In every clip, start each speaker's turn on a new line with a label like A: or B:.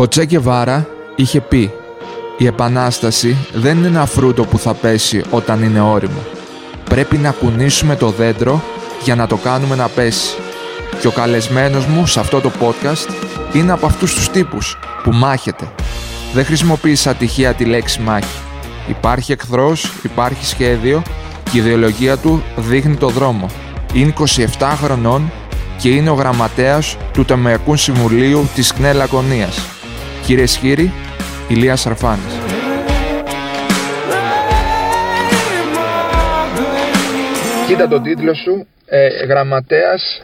A: Ο Τσέκε Βάρα είχε πει «Η επανάσταση δεν είναι ένα φρούτο που θα πέσει όταν είναι όριμο. Πρέπει να κουνήσουμε το δέντρο για να το κάνουμε να πέσει». Και ο καλεσμένος μου σε αυτό το podcast είναι από αυτούς τους τύπους που μάχεται. Δεν χρησιμοποίησα τυχαία τη λέξη μάχη. Υπάρχει εχθρός, υπάρχει σχέδιο και η ιδεολογία του δείχνει το δρόμο. Είναι 27 χρονών και είναι ο γραμματέας του Τεμεακού Συμβουλίου της ΚΝΕ Λακωνίας. Κύριε Σχήρη, Ηλίας Σαρφάνης. Κοίτα τον τίτλο σου, ε, γραμματέας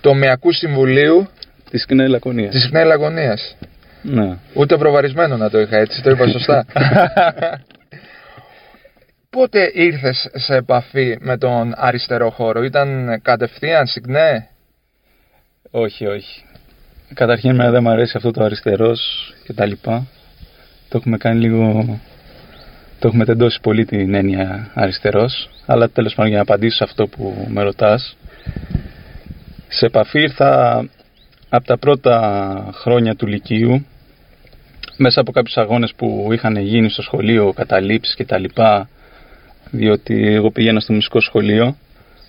A: Τομεακού Συμβουλίου
B: Της ΚΝΕ Λακωνίας.
A: της ΚΝΕ Λακωνίας.
B: Ναι.
A: Ούτε προβαρισμένο να το είχα έτσι, το είπα σωστά. Πότε ήρθες σε επαφή με τον αριστερό χώρο, ήταν κατευθείαν στην ΚΝΕ;
B: όχι, όχι. Καταρχήν εμένα δεν μου αρέσει αυτό το αριστερός και τα λοιπά. Το έχουμε κάνει λίγο... Το έχουμε τεντώσει πολύ την έννοια αριστερός. Αλλά τέλος πάντων για να απαντήσω σε αυτό που με ρωτάς. Σε επαφή ήρθα από τα πρώτα χρόνια του Λυκείου μέσα από κάποιους αγώνες που είχαν γίνει στο σχολείο, καταλήψεις και τα λοιπά διότι εγώ πήγαινα στο μουσικό σχολείο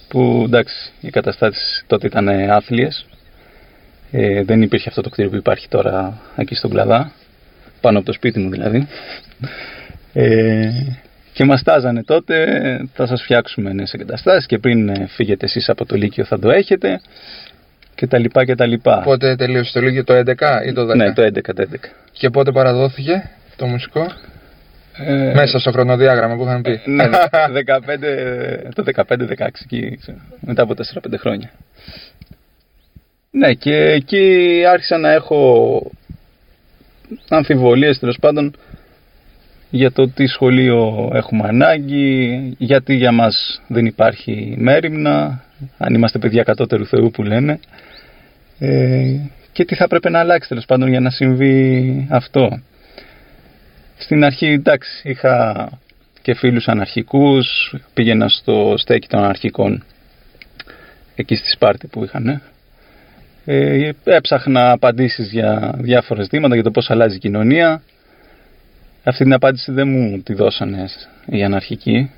B: που εντάξει οι καταστάσεις τότε ήταν άθλιες ε, δεν υπήρχε αυτό το κτίριο που υπάρχει τώρα εκεί στον Κλαδά πάνω από το σπίτι μου δηλαδή ε, και μας τάζανε τότε θα σας φτιάξουμε νέες εγκαταστάσεις και πριν ε, φύγετε εσείς από το Λύκειο θα το έχετε και τα λοιπά και τα λοιπά.
A: Πότε τελείωσε το Λίγιο, το 11 ή το 10?
B: Ναι, το 11, το 11.
A: Και πότε παραδόθηκε το μουσικό;
B: Ε,
A: Μέσα στο χρονοδιάγραμμα που είχαν πει.
B: Ναι, 15, το 15-16 εκεί, ξέρω, μετά από 4-5 χρόνια. Ναι, και εκεί άρχισα να έχω αμφιβολίες τέλος πάντων για το τι σχολείο έχουμε ανάγκη, γιατί για μας δεν υπάρχει μέρημνα, αν είμαστε παιδιά κατώτερου Θεού που λένε, ε, και τι θα πρέπει να αλλάξει τέλος πάντων για να συμβεί αυτό. Στην αρχή, εντάξει, είχα και φίλους αναρχικούς, πήγαινα στο στέκι των αναρχικών εκεί στη Σπάρτη που είχαν. Ε, έψαχνα απαντήσεις για διάφορες δήματα, για το πώς αλλάζει η κοινωνία. Αυτή την απάντηση δεν μου τη δώσανε οι αναρχικοί.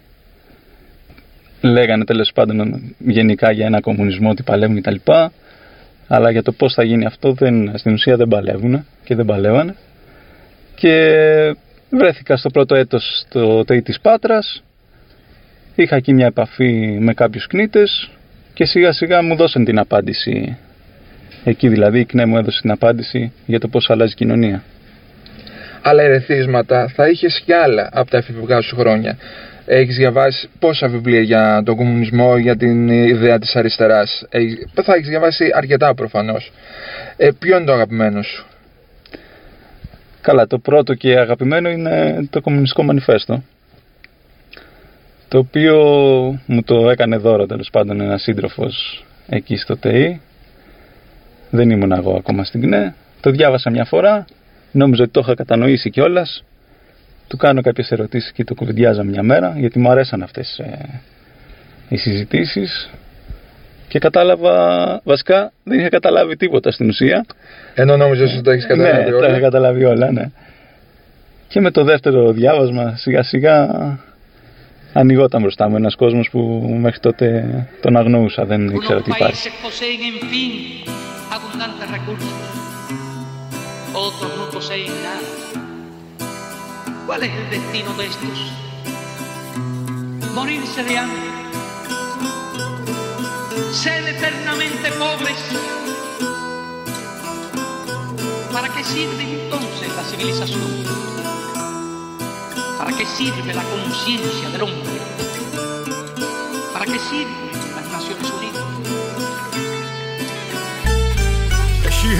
B: Λέγανε τέλος πάντων γενικά για ένα κομμουνισμό ότι παλεύουν κτλ. Αλλά για το πώς θα γίνει αυτό δεν, στην ουσία δεν παλεύουν και δεν παλεύανε. Και βρέθηκα στο πρώτο έτος στο ΤΕΙ της Πάτρας. Είχα εκεί μια επαφή με κάποιους κνήτες και σιγά σιγά μου δώσαν την απάντηση. Εκεί δηλαδή η ΚΝΕ μου έδωσε την απάντηση για το πώς αλλάζει η κοινωνία.
A: Άλλα ερεθίσματα θα είχες κι άλλα από τα εφηβικά σου χρόνια. Έχεις διαβάσει πόσα βιβλία για τον κομμουνισμό, για την ιδέα της αριστεράς. Έχεις- Θα έχεις διαβάσει αρκετά προφανώς. Ε, ποιο είναι το αγαπημένο σου;
B: Καλά, το πρώτο και αγαπημένο είναι το Κομμουνιστικό Μανιφέστο. Το οποίο μου το έκανε δώρο τέλος πάντων ένας σύντροφος εκεί στο ΤΕΙ. Δεν ήμουν εγώ ακόμα στην ΚΝΕ. Το διάβασα μια φορά. Νόμιζα ότι το είχα κατανοήσει κιόλας. Του κάνω κάποιες ερωτήσεις και το κουβεντιάζα μια μέρα γιατί μου αρέσαν αυτές οι συζητήσεις. Και κατάλαβα, βασικά δεν είχα καταλάβει τίποτα στην ουσία.
A: Ενώ νόμιζες ότι το έχεις καταλάβει
B: ναι,
A: όλα.
B: τα είχα καταλάβει όλα, ναι. Και με το δεύτερο διάβασμα σιγά σιγά ανοιγόταν μπροστά μου ένας κόσμος που μέχρι τότε τον αγνοούσα, δεν ήξερα
C: Unos
B: τι υπάρχει.
C: países poseen, en fin, abundantes recursos. Otros no poseen nada. ¿Cuál es el destino de estos? Morirse de hambre. Ser eternamente pobres. ¿Para qué sirve entonces la civilización? ¿Para qué sirve la conciencia del hombre? ¿Para qué sirven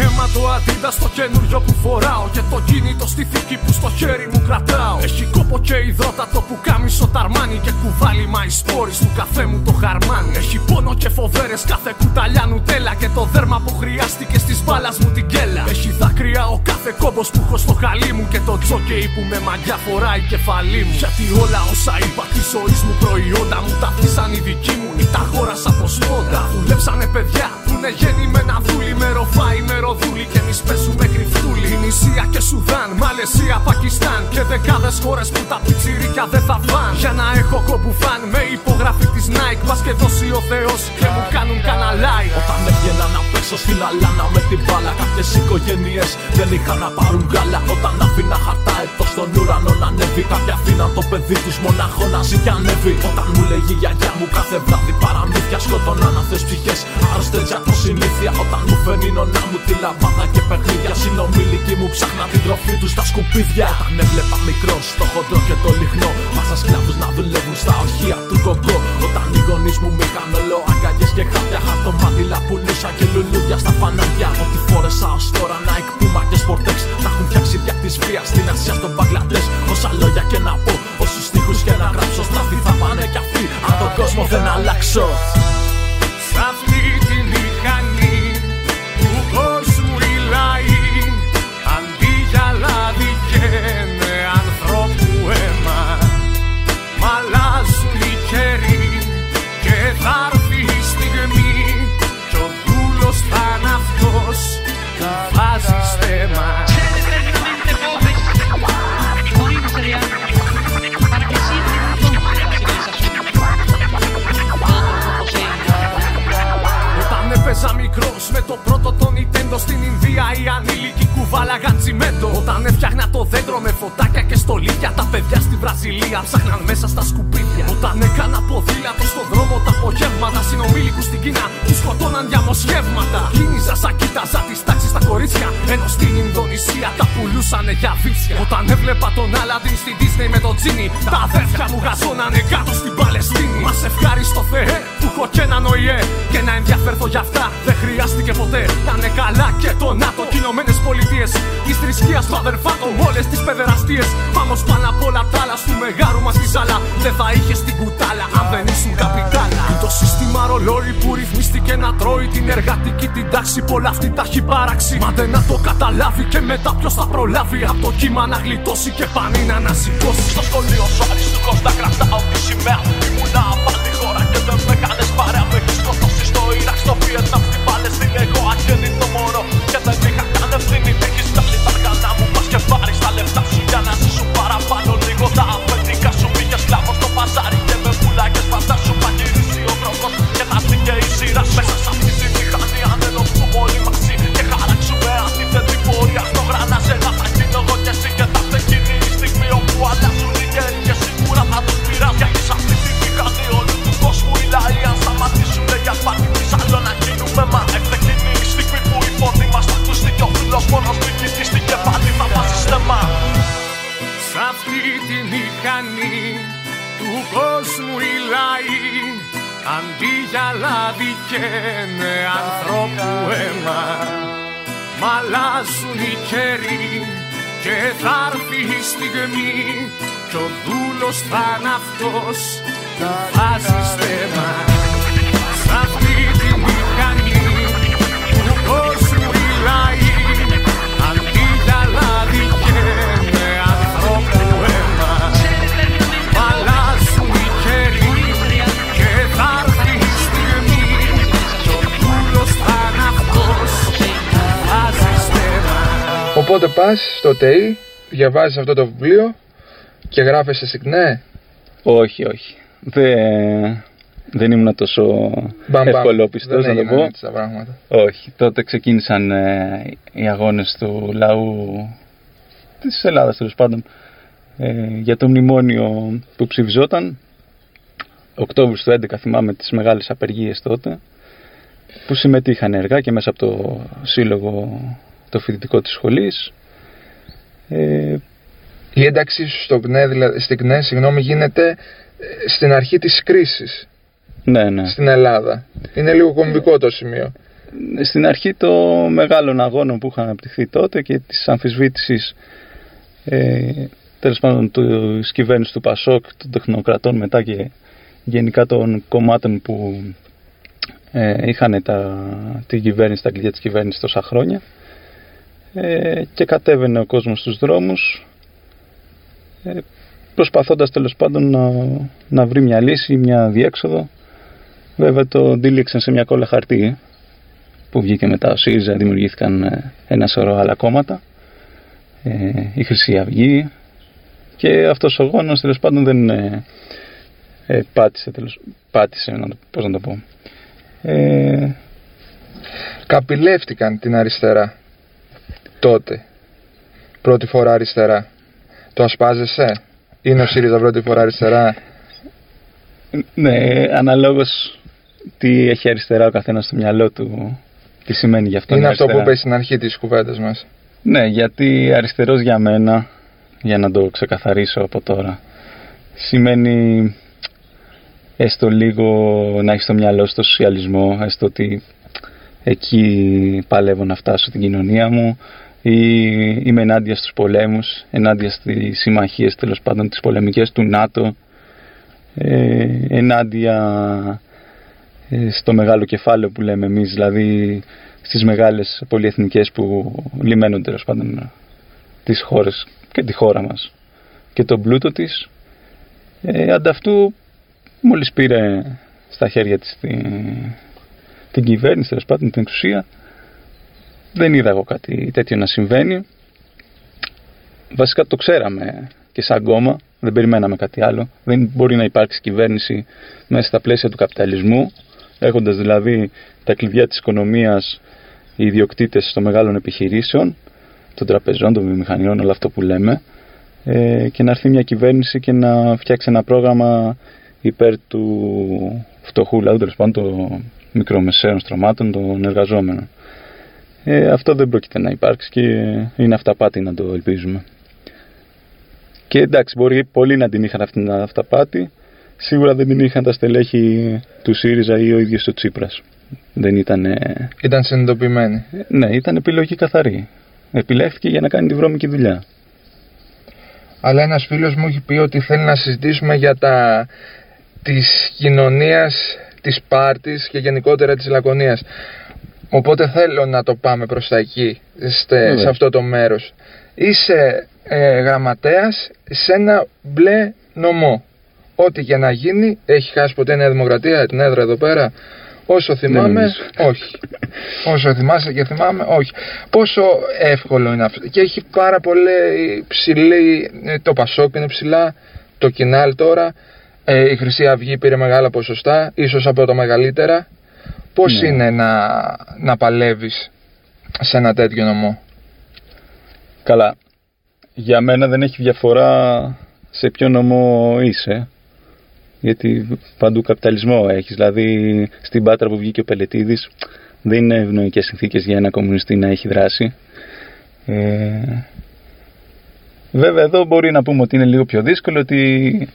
D: αίμα το αντίδα στο καινούριο που φοράω. Και το κινητό στη θήκη που στο χέρι μου κρατάω. Έχει κόπο και υδρότατο που κάμισο ταρμάνι Και κουβάλι μα σπόρι του καφέ μου το χαρμάνι Έχει πόνο και φοβέρες κάθε κουταλιά νουτέλα Και το δέρμα που χρειάστηκε στις μπάλα μου την κέλα. Έχει δάκρυα ο κάθε κόμπος που έχω στο χαλί μου. Και το τζόκεϊ που με μαγιά φοράει κεφαλή μου. Γιατί όλα όσα είπα της ζωής μου προϊόντα μου Τα αφήσαν οι δικοί μου. Ή τα αγόρασα από σπόντα Δουλέψανε παιδιά που είναι γεννημένα δούλοι Με ροφάι, με ροδούλη και εμείς παίζουμε κρυφτούλη Η νησία Ασία, Πακιστάν και δεκάδες χώρες που τα πιτσιρίκια δεν θα φαν. Για να έχω κομπουφάν με υπογραφή της Nike. Μα και δώσει ο Θεός και μου κάνουν καναλάι.
E: Όταν έβγαινα να πέσω στην αλάνα με την μπάλα, κάποιες οικογένειες δεν είχαν να πάρουν γάλα. Όταν αφήνα χαρτά εδώ στον ουρανό να ανέβει, κάποια αφήναν το παιδί του μονάχο να ζει και ανέβει. Όταν μου λέγει η γιαγιά μου κάθε βράδυ παραμύθια σκοτώναν αυτέ ψυχές. Άρρωστε το συνήθεια. Όταν μου φέρνει νονά μου τη λαμπάδα και παιχνίδια. Συνομιλικοί μου ψάχνα την τροφή τους στα σκουπίδια. Όταν έβλεπα μικρό στο χοντρό και το λιχνό. Μάσα σκλάβους να δουλεύουν στα ορχεία του κογκό. Όταν οι γονείς μου μ' είχαν όλο αγκαλιέ και χάπια. Χαρτομάτιλα πουλούσα και λουλούδια στα φανάρια. Ό,τι φόρεσα ω τώρα να εκπούμα και σπορτέξ. Τα έχουν φτιάξει δια της βίας στην Ασία στον Μπαγκλαντές. Όσα λόγια και να πω, όσους τείχου και να γράψω. Στραφή θα πάνε κι αυτοί. Αν τον κόσμο δεν αλλάξω.
D: Παιδιά στη Βραζιλία ψάχναν μέσα στα σκουπίδια. Όταν έκανα ποδήλατο στον δρόμο τα απογεύματα, συνομήλικους στην Κίνα του σκοτώναν διαμοσχεύματα. Κίνηζα σαν κοίταζα τις τάξεις στα κορίτσια, ενώ στην Ινδονησία τα πουλούσανε για βίτσια. Όταν έβλεπα τον Άλαντιν στην Disney με τον Τζίνι, τα αδέρφια μου γαζώνανε κάτω στην Παλαιστίνη. Μας ευχάριστο Θεέ που έχω και έναν ΟΗΕ και να ενδιαφέρθω για αυτά δεν χρειάστηκε ποτέ. Να είναι καλά και το ΝΑΤΟ και Ηνωμένε Πολιτείες. Της θρησκείας του αδερφάτων, όλες τις παιδεραστίες. Πάμε πάνω απ' όλα τα άλλα του μεγάρου μας τη ζάλα. Δεν θα είχες την κουτάλα αν δεν ήσουν καπιτάλα. Είναι το σύστημα ρολόι που ρυθμίστηκε να τρώει την εργατική την τάξη. Πολλά αυτή τα έχει παράξει. Μα δεν να το καταλάβει και μετά ποιος θα προλάβει. Από το κύμα να γλιτώσει και πανί να ανασηκώσει.
E: Στο σχολείο σου αριστούχος να κρατάω τη σημαία Ήμουνα πάλι χώρα και δεν με κάνες παρέα Με έχεις σκοτώσει στο Ιράκ, στο Βιετνάμ, στην Παλαιστίνη Εγώ αγέννητο
D: Αντί για λάδι καίνε ανθρώπου αίμα Μ' αλλάζουν οι καιροί και θα έρθει η στιγμή Κι ο δούλος θα είναι αυτός που βάζει
A: Οπότε πας στο ΤΕΙ, διαβάζεις αυτό το βιβλίο και γράφεσαι συχνέ.
B: Όχι, όχι. Δεν, δεν ήμουν τόσο
A: Μπαμ, μπαμ.
B: ευκολόπιστος
A: Δεν
B: να το
A: έγιναν
B: πω.
A: έτσι τα πράγματα.
B: Όχι. Τότε ξεκίνησαν ε, οι αγώνες του λαού της Ελλάδας τέλος πάντων ε, για το μνημόνιο που ψηφιζόταν. Οκτώβρης του 11 θυμάμαι τις μεγάλες απεργίες τότε που συμμετείχαν εργά και μέσα από το σύλλογο το φοιτητικό της σχολής. Ε,
A: Η ένταξή σου στο ΚΝΕ, δηλαδή, στην ΚΝΕ, συγγνώμη, γίνεται ε, στην αρχή της κρίσης
B: ναι, ναι.
A: στην Ελλάδα. Είναι λίγο κομβικό το σημείο.
B: στην αρχή των μεγάλων αγώνων που είχαν αναπτυχθεί τότε και της αμφισβήτησης ε, τέλος πάντων της κυβέρνησης του Πασόκ, των τεχνοκρατών μετά και γενικά των κομμάτων που ε, είχαν τα, την κυβέρνηση, τα κλειδιά της κυβέρνησης τόσα χρόνια ε, και κατέβαινε ο κόσμος στους δρόμους ε, προσπαθώντας τέλος πάντων να, να βρει μια λύση, μια διέξοδο βέβαια το δίληξαν σε μια κόλλα χαρτί που βγήκε μετά ο ΣΥΡΙΖΑ, δημιουργήθηκαν ε, ένα σωρό άλλα κόμματα. ε, η Χρυσή Αυγή και αυτός ο γόνος τέλος πάντων δεν ε, ε, πάτησε, τέλος, πάτησε να, το- πώς να το πω. Ε,
A: Καπηλεύτηκαν την αριστερά. Τότε. Πρώτη φορά αριστερά. Το ασπάζεσαι; Είναι ο ΣΥΡΙΖΑ πρώτη φορά αριστερά;
B: ναι, αναλόγως τι έχει αριστερά ο καθένας στο μυαλό του, τι σημαίνει γι' αυτό.
A: Είναι
B: η
A: αυτό που
B: αριστερά.
A: είπες στην αρχή της κουβέντας μας.
B: Ναι, γιατί αριστερός για μένα, για να το ξεκαθαρίσω από τώρα, σημαίνει έστω λίγο να έχεις στο μυαλό σου το σοσιαλισμό, έστω ότι εκεί παλεύω να φτάσω στην κοινωνία μου ή είμαι ενάντια στους πολέμους, ενάντια στις συμμαχίες τέλος πάντων τις πολεμικές του ΝΑΤΟ, ε, ενάντια ε, στο μεγάλο κεφάλαιο που λέμε εμείς, δηλαδή στις μεγάλες πολυεθνικές που λιμένουν τέλος πάντων τις χώρες και τη χώρα μας και τον πλούτο της. Ε, ανταυτού μόλις πήρε στα χέρια της την, την κυβέρνηση, τέλος πάντων την εξουσία, δεν είδα εγώ κάτι τέτοιο να συμβαίνει. Βασικά το ξέραμε και σαν κόμμα, δεν περιμέναμε κάτι άλλο. Δεν μπορεί να υπάρξει κυβέρνηση μέσα στα πλαίσια του καπιταλισμού, έχοντας δηλαδή τα κλειδιά της οικονομίας οι ιδιοκτήτες των μεγάλων επιχειρήσεων, των τραπεζών, των βιομηχανιών, όλο αυτό που λέμε, ε, και να έρθει μια κυβέρνηση και να φτιάξει ένα πρόγραμμα υπέρ του φτωχού λαού, τέλο πάντων των μικρομεσαίων στρωμάτων, των εργαζόμενων. Ε, αυτό δεν πρόκειται να υπάρξει και είναι αυταπάτη να το ελπίζουμε. Και εντάξει, μπορεί πολλοί να την είχαν αυτήν την αυταπάτη, σίγουρα δεν την είχαν τα στελέχη του ΣΥΡΙΖΑ ή ο ίδιος ο Τσίπρας. Δεν ήταν. ε,
A: Ήταν συνειδητοποιημένοι.
B: ναι, ήταν επιλογή καθαρή. Επιλέχθηκε για να κάνει τη βρώμικη δουλειά.
A: Αλλά ένας φίλος μου έχει πει ότι θέλει να συζητήσουμε για τα της κοινωνίας, της πάρτης και γενικότερα της Λακωνίας. Οπότε θέλω να το πάμε προς τα εκεί, στε-
B: Βέβαια.
A: σε αυτό το μέρος. Είσαι ε, γραμματέας σε ένα μπλε νομό. Ό,τι και να γίνει, έχει χάσει ποτέ η Νέα Δημοκρατία την έδρα εδώ πέρα. Όσο θυμάμαι,
B: νομίζω.
A: όχι. Όσο θυμάσαι και θυμάμαι, όχι. Πόσο εύκολο είναι αυτό. Και έχει πάρα πολύ ψηλή. ε, Το Πασόκ είναι ψηλά. Το Κινάλ τώρα. Ε, η Χρυσή Αυγή πήρε μεγάλα ποσοστά. ίσως από τα μεγαλύτερα. Πώς
B: Ναι.
A: είναι να, να παλεύεις σε ένα τέτοιο νομό;
B: Καλά. Για μένα δεν έχει διαφορά σε ποιο νομό είσαι. Γιατί παντού καπιταλισμό έχεις. Δηλαδή στην Πάτρα που βγήκε ο Πελετίδης δεν είναι ευνοϊκές συνθήκες για ένα κομμουνιστή να έχει δράση. Ε, βέβαια εδώ μπορεί να πούμε ότι είναι λίγο πιο δύσκολο ότι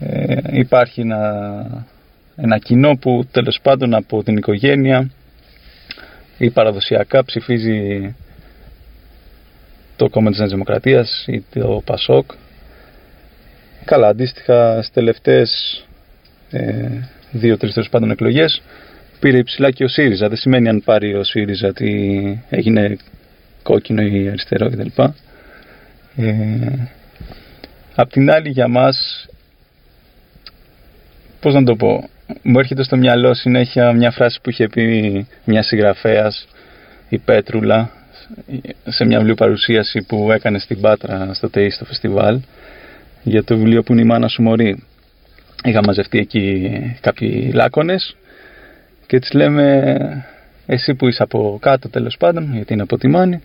B: ε, υπάρχει ένα, ένα κοινό που τέλος πάντων από την οικογένεια ή παραδοσιακά ψηφίζει το κόμμα της Νέας Δημοκρατίας ή το ΠΑΣΟΚ. Καλά, αντίστοιχα στις τελευταίες ε, δύο-τρεις τέλος πάντων εκλογές πήρε υψηλά και ο ΣΥΡΙΖΑ. Δεν σημαίνει αν πάρει ο ΣΥΡΙΖΑ ότι έγινε κόκκινο ή αριστερό κτλ. Ε, απ' την άλλη για μας, πώς να το πω, μου έρχεται στο μυαλό συνέχεια μια φράση που είχε πει μια συγγραφέας, η Πέτρουλα, σε μια βιβλιοπαρουσίαση που έκανε στην Πάτρα στο ΤΕΙ στο φεστιβάλ για το βιβλίο που είναι η μάνα σου μωρή. Είχα μαζευτεί εκεί κάποιοι λάκωνες και τις λέμε εσύ που είσαι από κάτω τέλος πάντων γιατί είναι από τη Μάνη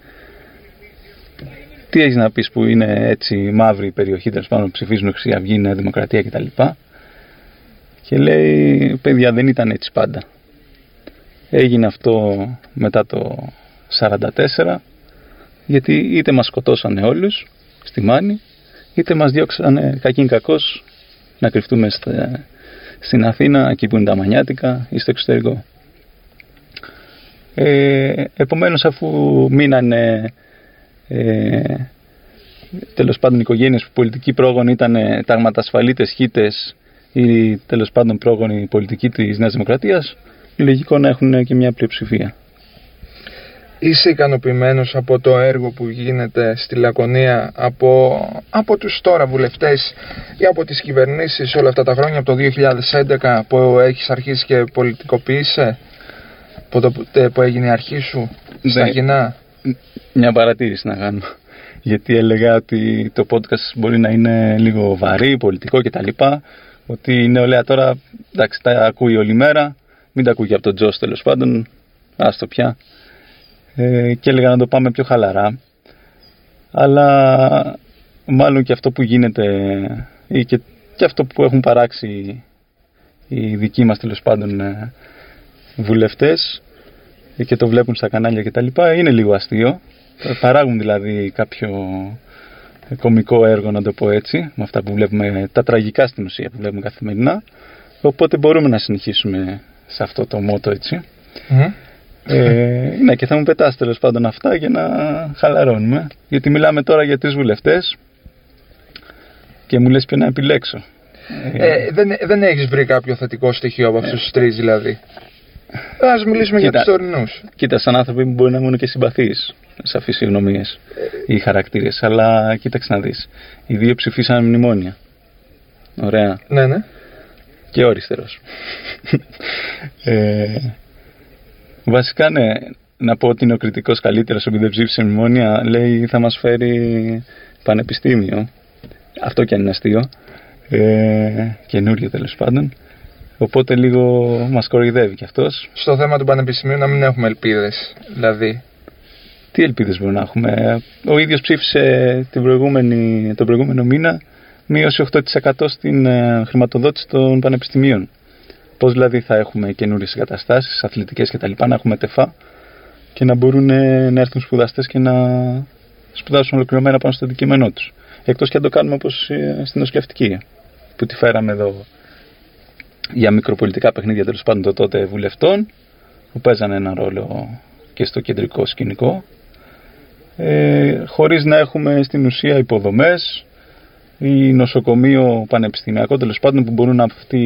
B: τι έχεις να πεις που είναι έτσι μαύρη περιοχή τέλος πάντων που ψηφίζουν Χρυσή Αυγή, Νέα Δημοκρατία κτλ. Και λέει παιδιά δεν ήταν έτσι πάντα. Έγινε αυτό μετά το 44 γιατί είτε μας σκοτώσανε όλους στη Μάνη είτε μας διώξανε κακήν κακός να κρυφτούμε στα- στην Αθήνα εκεί που είναι τα Μανιάτικα ή στο εξωτερικό. Ε, επομένως αφού μείνανε ε, τέλος πάντων οικογένειες που πολιτικοί πρόγονοι ήταν ταγματασφαλίτες χίτες ή τέλος πάντων πρόγονοι πολιτικοί της Νέας Δημοκρατίας λογικό να έχουν και μια πλειοψηφία.
A: Είσαι ικανοποιημένος από το έργο που γίνεται στη Λακωνία από, από τους τώρα βουλευτές ή από τις κυβερνήσεις όλα αυτά τα χρόνια από το 2011 που έχεις αρχίσει και πολιτικοποιείσαι από το που- που έγινε η αρχή σου στα
B: Ναι.
A: κοινά.
B: Μια παρατήρηση να κάνω. γιατί έλεγα ότι το podcast μπορεί να είναι λίγο βαρύ, πολιτικό κτλ. Ότι η νεολαία τώρα, εντάξει, τα ακούει όλη μέρα, μην τα ακούει και από τον Τζος τέλος πάντων, άστο πια. Ε, και έλεγα να το πάμε πιο χαλαρά. Αλλά μάλλον και αυτό που γίνεται ή και, και αυτό που έχουν παράξει οι δικοί μας τέλος πάντων ε, βουλευτές και το βλέπουν στα κανάλια κτλ. Είναι λίγο αστείο. Παράγουν δηλαδή κάποιο κομικό έργο, να το πω έτσι, με αυτά που βλέπουμε, τα τραγικά στην ουσία που βλέπουμε καθημερινά. Οπότε μπορούμε να συνεχίσουμε σε αυτό το μότο έτσι. Ε, ναι, και θα μου πετάς τέλος πάντων αυτά για να χαλαρώνουμε. Γιατί μιλάμε τώρα για τρεις βουλευτές και μου λες ποιο να επιλέξω.
A: Ε, δεν, δεν έχεις βρει κάποιο θετικό στοιχείο από αυτούς τους τρεις δηλαδή. Ας μιλήσουμε για
B: Κοίτα.
A: τους τωρινούς.
B: Κοίτα, σαν άνθρωποι που μπορεί να ήμουν και συμπαθείς σε φυσιογνωμίε ή χαρακτήρες. Αλλά κοίταξε να δεις. Οι δύο ψηφίσαν μνημόνια. Ωραία.
A: Ναι, ναι.
B: Και ο αριστερός. ε, βασικά, ναι, να πω ότι είναι ο κριτικός καλύτερος επειδή δεν ψήφισε μνημόνια, λέει θα μας φέρει πανεπιστήμιο. Αυτό και αν είναι αστείο. Ε, καινούριο τέλος πάντων. Οπότε λίγο μας κοροϊδεύει κι αυτός.
A: Στο θέμα του πανεπιστημίου να μην έχουμε ελπίδες. Δηλαδή,
B: Τι ελπίδες μπορούμε να έχουμε; Ο ίδιος ψήφισε την προηγούμενη, τον προηγούμενο μήνα μείωση 8% στην ε, χρηματοδότηση των πανεπιστημίων. Πώς δηλαδή θα έχουμε καινούριες εγκαταστάσεις, αθλητικές κτλ. Να έχουμε τεφά και να μπορούν ε, να έρθουν σπουδαστές και να σπουδάσουν ολοκληρωμένα πάνω στο αντικείμενό τους. Εκτός και αν το κάνουμε όπως στην νοσηλευτική, που τη φέραμε εδώ για μικροπολιτικά παιχνίδια τέλος πάντων το τότε βουλευτών, που παίζανε ένα ρόλο και στο κεντρικό σκηνικό, ε, χωρίς να έχουμε στην ουσία υποδομές ή νοσοκομείο πανεπιστημιακό τέλος πάντων που μπορούν αυτοί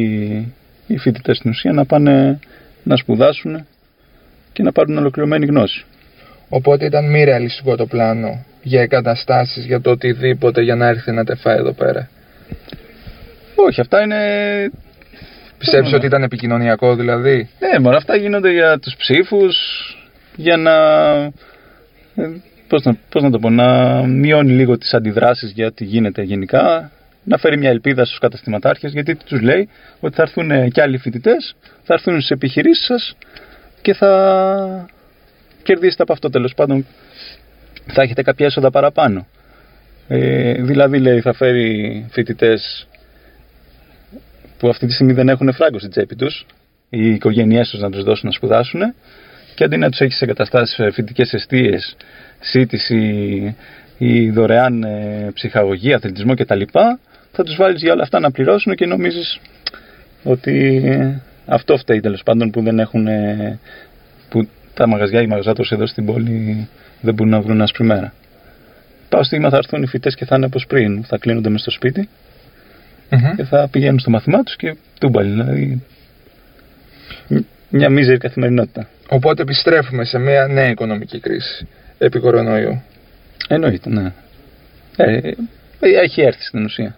B: οι φοιτητές στην ουσία να πάνε να σπουδάσουν και να πάρουν ολοκληρωμένη γνώση.
A: οπότε ήταν μη ρεαλιστικό το πλάνο για εγκαταστάσεις, για το οτιδήποτε για να έρθει να τεφά εδώ πέρα;
B: Όχι, αυτά είναι.
A: Πιστεύεις
B: Ναι.
A: ότι ήταν επικοινωνιακό δηλαδή;
B: Ναι, μωρά, αυτά γίνονται για τους ψήφους, για να... ε, Πώς να, πώς να το πω, να μειώνει λίγο τις αντιδράσεις για τι γίνεται γενικά, να φέρει μια ελπίδα στους καταστηματάρχες, γιατί τους λέει ότι θα έρθουν ε, και άλλοι φοιτητές, θα έρθουν στις επιχειρήσεις σας και θα κερδίσετε από αυτό τέλος πάντων, θα έχετε κάποια έσοδα παραπάνω. Ε, δηλαδή λέει θα φέρει φοιτητές που αυτή τη στιγμή δεν έχουν φράγκο στην τσέπη τους, οι οικογένειέ τους να τους δώσουν να σπουδάσουν, και αντί να τους έχεις εγκαταστάσεις φοιτητικές αιστείες, σύντηση ή δωρεάν ε, ψυχαγωγία, αθλητισμό κτλ., θα τους βάλεις για όλα αυτά να πληρώσουν και νομίζεις ότι ε, αυτό φταίει τέλος πάντων που δεν έχουν. ε, που τα μαγαζιά, οι μαγαζάτορε εδώ στην πόλη δεν μπορούν να βρουν άσπρη μέρα. Πάω στιγμή θα έρθουν οι φοιτητές και θα είναι όπως πριν. Θα κλείνονται μες στο σπίτι
A: Μμμ.
B: και θα πηγαίνουν στο μαθημά τους και τούμπαλι. Δηλαδή, μια μίζερη καθημερινότητα.
A: Οπότε επιστρέφουμε σε μια νέα οικονομική κρίση επί κορονοϊού.
B: Εννοείται, ναι. Ε, ε, έχει έρθει στην ουσία.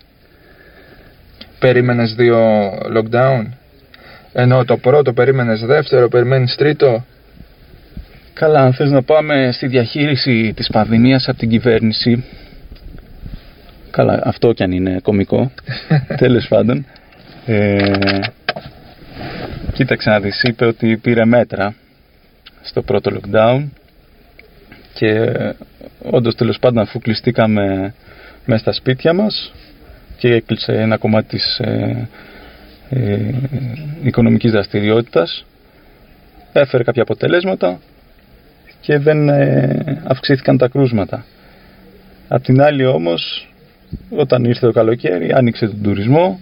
A: Περίμενες δύο lockdown; Ενώ το πρώτο περίμενες δεύτερο, περιμένεις τρίτο;
B: Καλά, αν θες να πάμε στη διαχείριση της πανδημίας από την κυβέρνηση, καλά, αυτό κι αν είναι κωμικό, τέλος πάντων, ε, κοίταξε να δεις, είπε ότι πήρε μέτρα στο πρώτο lockdown και ε, όντως τέλος πάντων αφού κλειστήκαμε μέσα στα σπίτια μας και έκλεισε ένα κομμάτι της ε, ε, οικονομικής δραστηριότητας έφερε κάποια αποτελέσματα και δεν ε, αυξήθηκαν τα κρούσματα. Απ' την άλλη όμως, όταν ήρθε το καλοκαίρι, άνοιξε τον τουρισμό,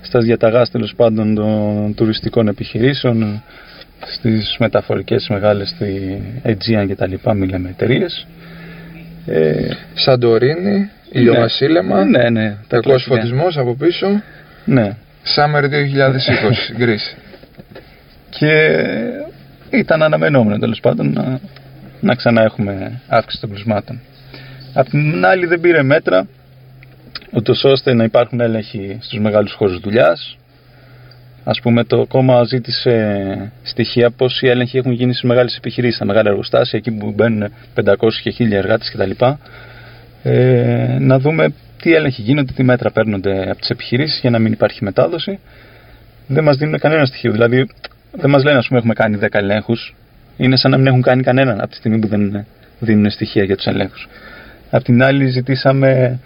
B: στα διαταγάς τέλος πάντων των τουριστικών επιχειρήσεων, στις μεταφορικές μεγάλες, στη Aegean και τα λοιπά, μιλάμε εταιρείες. Ε,
A: Σαντορίνη, ηλιοβασίλεμα,
B: ναι, ναι, τα
A: κακός
B: κλασικά.
A: φωτισμός από πίσω.
B: Ναι.
A: Summer 2020, γκρίς.
B: Και ήταν αναμενόμενο τέλος πάντων να, να ξανά έχουμε αύξηση των κρουσμάτων. Απ' την άλλη δεν πήρε μέτρα ούτως ώστε να υπάρχουν έλεγχοι στους μεγάλους χώρους δουλειάς. Ας πούμε το κόμμα ζήτησε στοιχεία πώς οι έλεγχοι έχουν γίνει στις μεγάλες επιχειρήσεις, στα μεγάλα εργοστάσια, εκεί που μπαίνουν 500 και 1000 εργάτες κτλ. ε, να δούμε τι έλεγχοι γίνονται, τι μέτρα παίρνονται από τις επιχειρήσεις για να μην υπάρχει μετάδοση. Δεν μας δίνουν κανένα στοιχείο. Δηλαδή, δεν μας λένε, ας πούμε, έχουμε κάνει 10 ελέγχους. Είναι σαν να μην έχουν κάνει κανέναν από τη στιγμή που δεν δίνουν στοιχεία για τους ελέγχους. Απ' την άλλη, ζητήσαμε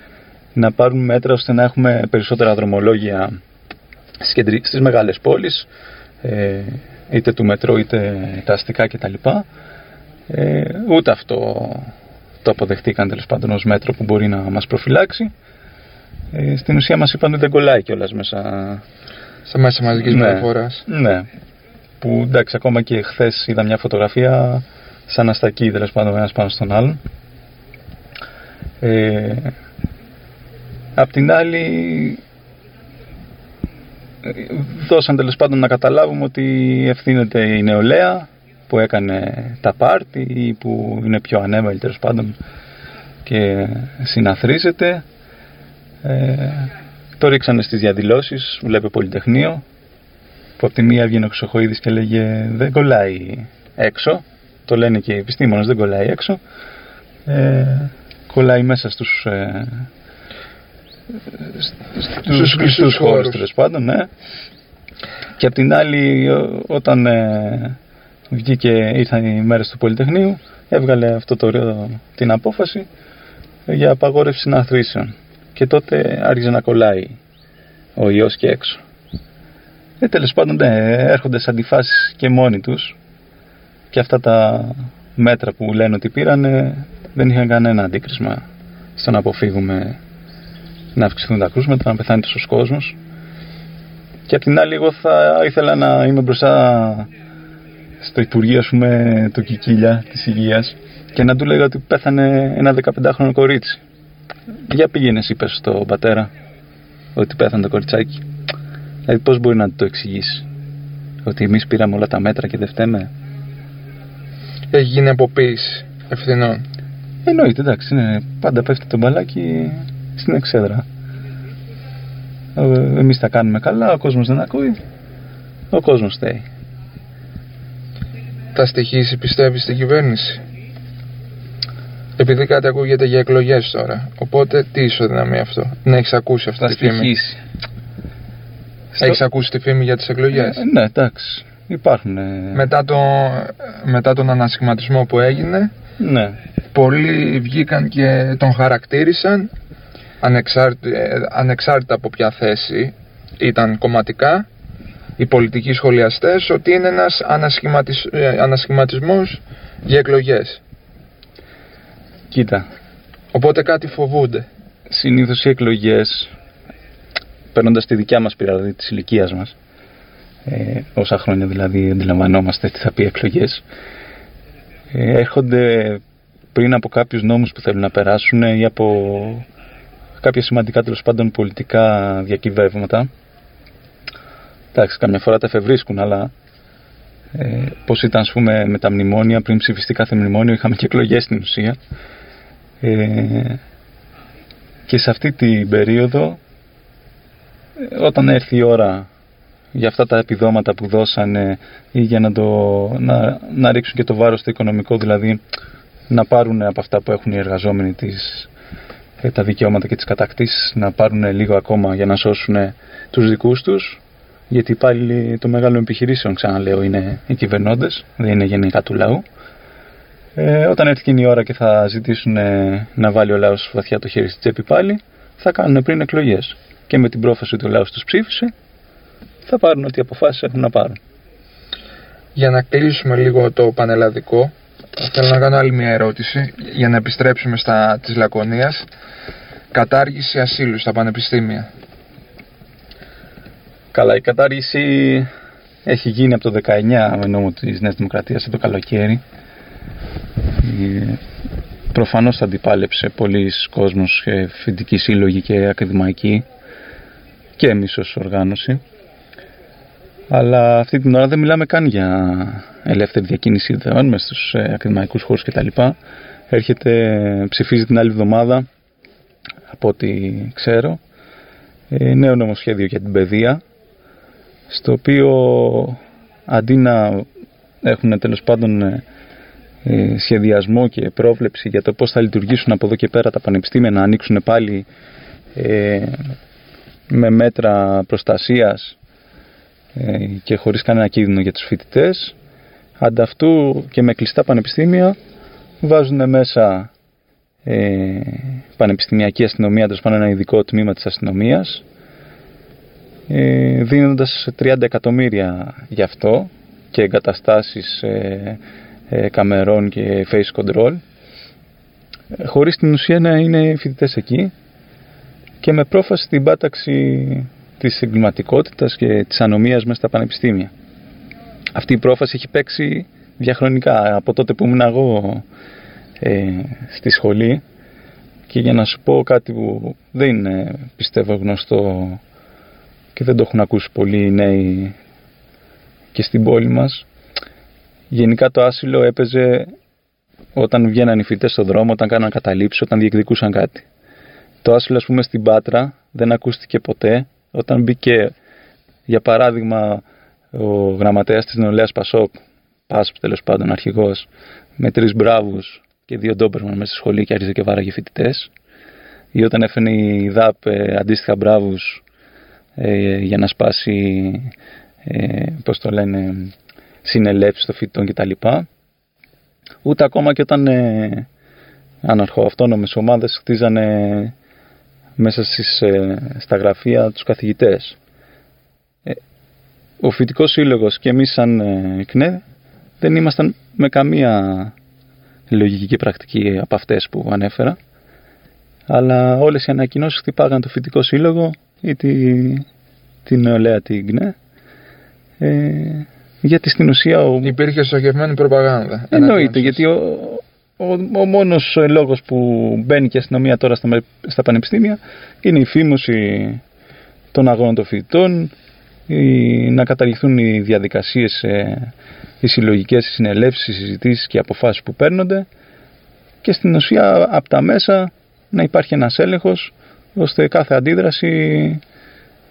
B: να πάρουν μέτρα ώστε να έχουμε περισσότερα δρομολόγια στις, κεντρι... στις μεγάλες πόλεις, ε, είτε του μετρό είτε τα αστικά κτλ. Ε, ούτε αυτό το αποδεχτήκαν τέλος πάντων ως μέτρο που μπορεί να μας προφυλάξει. Ε, στην ουσία μας είπαν ότι δεν κολλάει κιόλας μέσα.
A: Στα μέσα μαζικής
B: Ναι.
A: μεταφοράς.
B: Ναι. Που εντάξει, ακόμα και χθες είδα μια φωτογραφία σαν αστακή τέλος πάντων ένας πάνω στον άλλον. Ε, απ' την άλλη, ε, δώσαν τέλος πάντων να καταλάβουμε ότι ευθύνεται η νεολαία που έκανε τα πάρτι ή που είναι πιο ανέβαλη τέλος πάντων και συναθρίζεται. Ε, το ρίξανε στις διαδηλώσεις, βλέπε Πολυτεχνείο που από τη μία έβγαινε ο Χρυσοχοίδης και λέγε δεν κολλάει έξω το λένε και οι επιστήμονες δεν κολλάει έξω ε, κολλάει μέσα στους ε, στους
A: κλειστούς
B: κλειστούς χώρους
A: χώρους.
B: τέλος πάντων ναι. και από την άλλη ό- όταν ε, βγήκε ήρθαν οι μέρες του Πολυτεχνείου έβγαλε αυτό το ωραίο την απόφαση για απαγόρευση συναθρήσεων και τότε άρχιζε να κολλάει ο ιός και έξω ε, τέλος πάντων ναι, έρχονται σε αντιφάσεις και μόνοι τους και αυτά τα μέτρα που λένε ότι πήραν δεν είχαν κανένα αντίκρισμα στο να αποφύγουμε να αυξηθούν τα κρούσματα, να πεθάνει τόσο κόσμος και απ' την άλλη εγώ θα ήθελα να είμαι μπροστά στο Υπουργείο ας πούμε του Κικίλια της Υγείας και να του λέγα ότι πέθανε ένα 15χρονο κορίτσι. Για πήγαινε είπες στον πατέρα ότι πέθανε το κοριτσάκι. Δηλαδή πώς μπορεί να του το εξηγήσει Ότι εμείς πήραμε όλα τα μέτρα και δεν φταίμε;
A: Έχει γίνει αποποίηση ευθυνών.
B: Εννοείται εντάξει είναι, Πάντα πέφτει το μπαλάκι στην εξέδρα Ε, Εμείς τα κάνουμε καλά Ο κόσμος δεν ακούει Ο κόσμος φταίει
A: Θα στοιχήσει πιστεύει στην κυβέρνηση; Επειδή κάτι ακούγεται για εκλογές τώρα. Οπότε τι ισοδυναμεί αυτό. Να έχεις ακούσει αυτή
B: Θα
A: τη φήμη;
B: στοιχήσει
A: Έχεις ακούσει τη φήμη για τις εκλογές;
B: Ε, Ναι εντάξει Υπάρχουν ε,
A: Μετά, το, μετά τον ανασχηματισμό που έγινε,
B: Ναι
A: πολλοί βγήκαν και τον χαρακτήρισαν ανεξάρτητα, ανεξάρτητα από ποια θέση ήταν κομματικά οι πολιτικοί σχολιαστές ότι είναι ένας ανασχηματισ, ε, ανασχηματισμός για εκλογές.
B: Κοίτα
A: Οπότε κάτι φοβούνται.
B: συνήθως οι εκλογές παίρνοντας τη δικιά μας πείρα δηλαδή της ηλικίας μας ε, όσα χρόνια δηλαδή αντιλαμβανόμαστε τι θα πει εκλογές ε, έρχονται πριν από κάποιους νόμους που θέλουν να περάσουν ή από κάποια σημαντικά τέλος πάντων πολιτικά διακυβεύματα. Εντάξει καμιά φορά τα εφευρίσκουν αλλά ε, πως ήταν ας πούμε με τα μνημόνια πριν ψηφιστεί κάθε μνημόνιο είχαμε και εκλογές στην ουσία. Ε, και σε αυτή την περίοδο ε, όταν έρθει η ώρα για αυτά τα επιδόματα που δώσανε ή για να, το, να, να ρίξουν και το βάρος στο οικονομικό δηλαδή να πάρουν από αυτά που έχουν οι εργαζόμενοι τις, ε, τα δικαιώματα και τις κατακτήσεις να πάρουν λίγο ακόμα για να σώσουν τους δικούς τους γιατί πάλι το μεγάλο επιχειρήσεων ξαναλέω είναι οι κυβερνώντες δεν είναι γενικά του λαού ε, όταν έρθει εκείνη η ώρα και θα ζητήσουν ε, να βάλει ο λαός βαθιά το χέρι στη τσέπη πάλι, θα κάνουν πριν εκλογές. Και με την πρόφαση ότι ο λαός τους ψήφισε, θα πάρουν ό,τι αποφάσεις έχουν να πάρουν.
A: Για να κλείσουμε λίγο το πανελλαδικό, θέλω να κάνω άλλη μια ερώτηση για να επιστρέψουμε στα της Λακωνίας. Κατάργηση ασύλου στα πανεπιστήμια.
B: Καλά, η κατάργηση έχει γίνει από το 19 με νόμο της Νέας Δημοκρατίας το καλοκαίρι. Ε, προφανώς θα αντιπάλεψε πολλοί κόσμος και φοιτητικοί σύλλογοι και ακαδημαϊκοί και εμείς ως οργάνωση. Αλλά αυτή την ώρα δεν μιλάμε καν για ελεύθερη διακίνηση ιδεών μέσα στους ε, ακαδημαϊκούς χώρους κτλ. Έρχεται, ψηφίζει την άλλη εβδομάδα, από ό,τι ξέρω, ε, νέο νομοσχέδιο για την παιδεία, στο οποίο αντί να έχουν τέλος πάντων ε, ε, σχεδιασμό και πρόβλεψη για το πώς θα λειτουργήσουν από εδώ και πέρα τα πανεπιστήμια να ανοίξουν πάλι ε, με μέτρα προστασίας ε, και χωρίς κανένα κίνδυνο για τους φοιτητές. Ανταυτού και με κλειστά πανεπιστήμια βάζουν μέσα ε, πανεπιστημιακή αστυνομία, τέλος πάντων ένα ειδικό τμήμα της αστυνομίας ε, δίνοντας 30 εκατομμύρια γι' αυτό και εγκαταστάσεις ε, ε, καμερών και face control ε, χωρίς την ουσία να είναι φοιτητές εκεί και με πρόφαση την πάταξη της εγκληματικότητας και της ανομίας μέσα στα πανεπιστήμια. Αυτή η πρόφαση έχει παίξει διαχρονικά από τότε που ήμουν εγώ ε, στη σχολή και για να σου πω κάτι που δεν είναι πιστεύω γνωστό και δεν το έχουν ακούσει πολλοί νέοι και στην πόλη μας γενικά το άσυλο έπαιζε όταν βγαίναν οι φοιτητές στον δρόμο, όταν κάναν καταλήψεις, όταν διεκδικούσαν κάτι. Το άσυλο ας πούμε στην Πάτρα δεν ακούστηκε ποτέ όταν μπήκε για παράδειγμα ο γραμματέας της νεολαίας Πασόκ, Πάσπ τέλος πάντων αρχηγός, με τρεις μπράβους και δύο ντόμπερμαν μέσα στη σχολή και άρχιζε και βάραγε φοιτητές. Ή όταν έφερε η ΔΑΠ ε, αντίστοιχα μπράβους ε, για να σπάσει, ε, πώς το λένε, συνελεύσεις των φοιτητών κτλ. Ούτε ακόμα και όταν ε, αναρχοαυτόνομες ομάδες χτίζανε μέσα στις, ε, στα γραφεία τους καθηγητές. Ε, ο φοιτικός σύλλογος και εμείς σαν ε, ΚΝΕ δεν ήμασταν με καμία λογική και πρακτική από αυτές που ανέφερα. Αλλά όλες οι ανακοινώσεις χτυπάγαν το φοιτικό σύλλογο ή τη, τη νεολαία την ΚΝΕ. Ε, γιατί στην ουσία... Ο...
A: Υπήρχε στοχευμένη προπαγάνδα.
B: Εννοείται, γιατί ο, ο, ο μόνος λόγος που μπαίνει και η αστυνομία τώρα στα, στα πανεπιστήμια είναι η φήμωση των αγώνων των φοιτητών, η, να καταργηθούν οι διαδικασίες, ε, οι συλλογικές συνελεύσεις, οι συζητήσεις και οι αποφάσεις που παίρνονται και στην ουσία από τα μέσα να υπάρχει ένας έλεγχος ώστε κάθε αντίδραση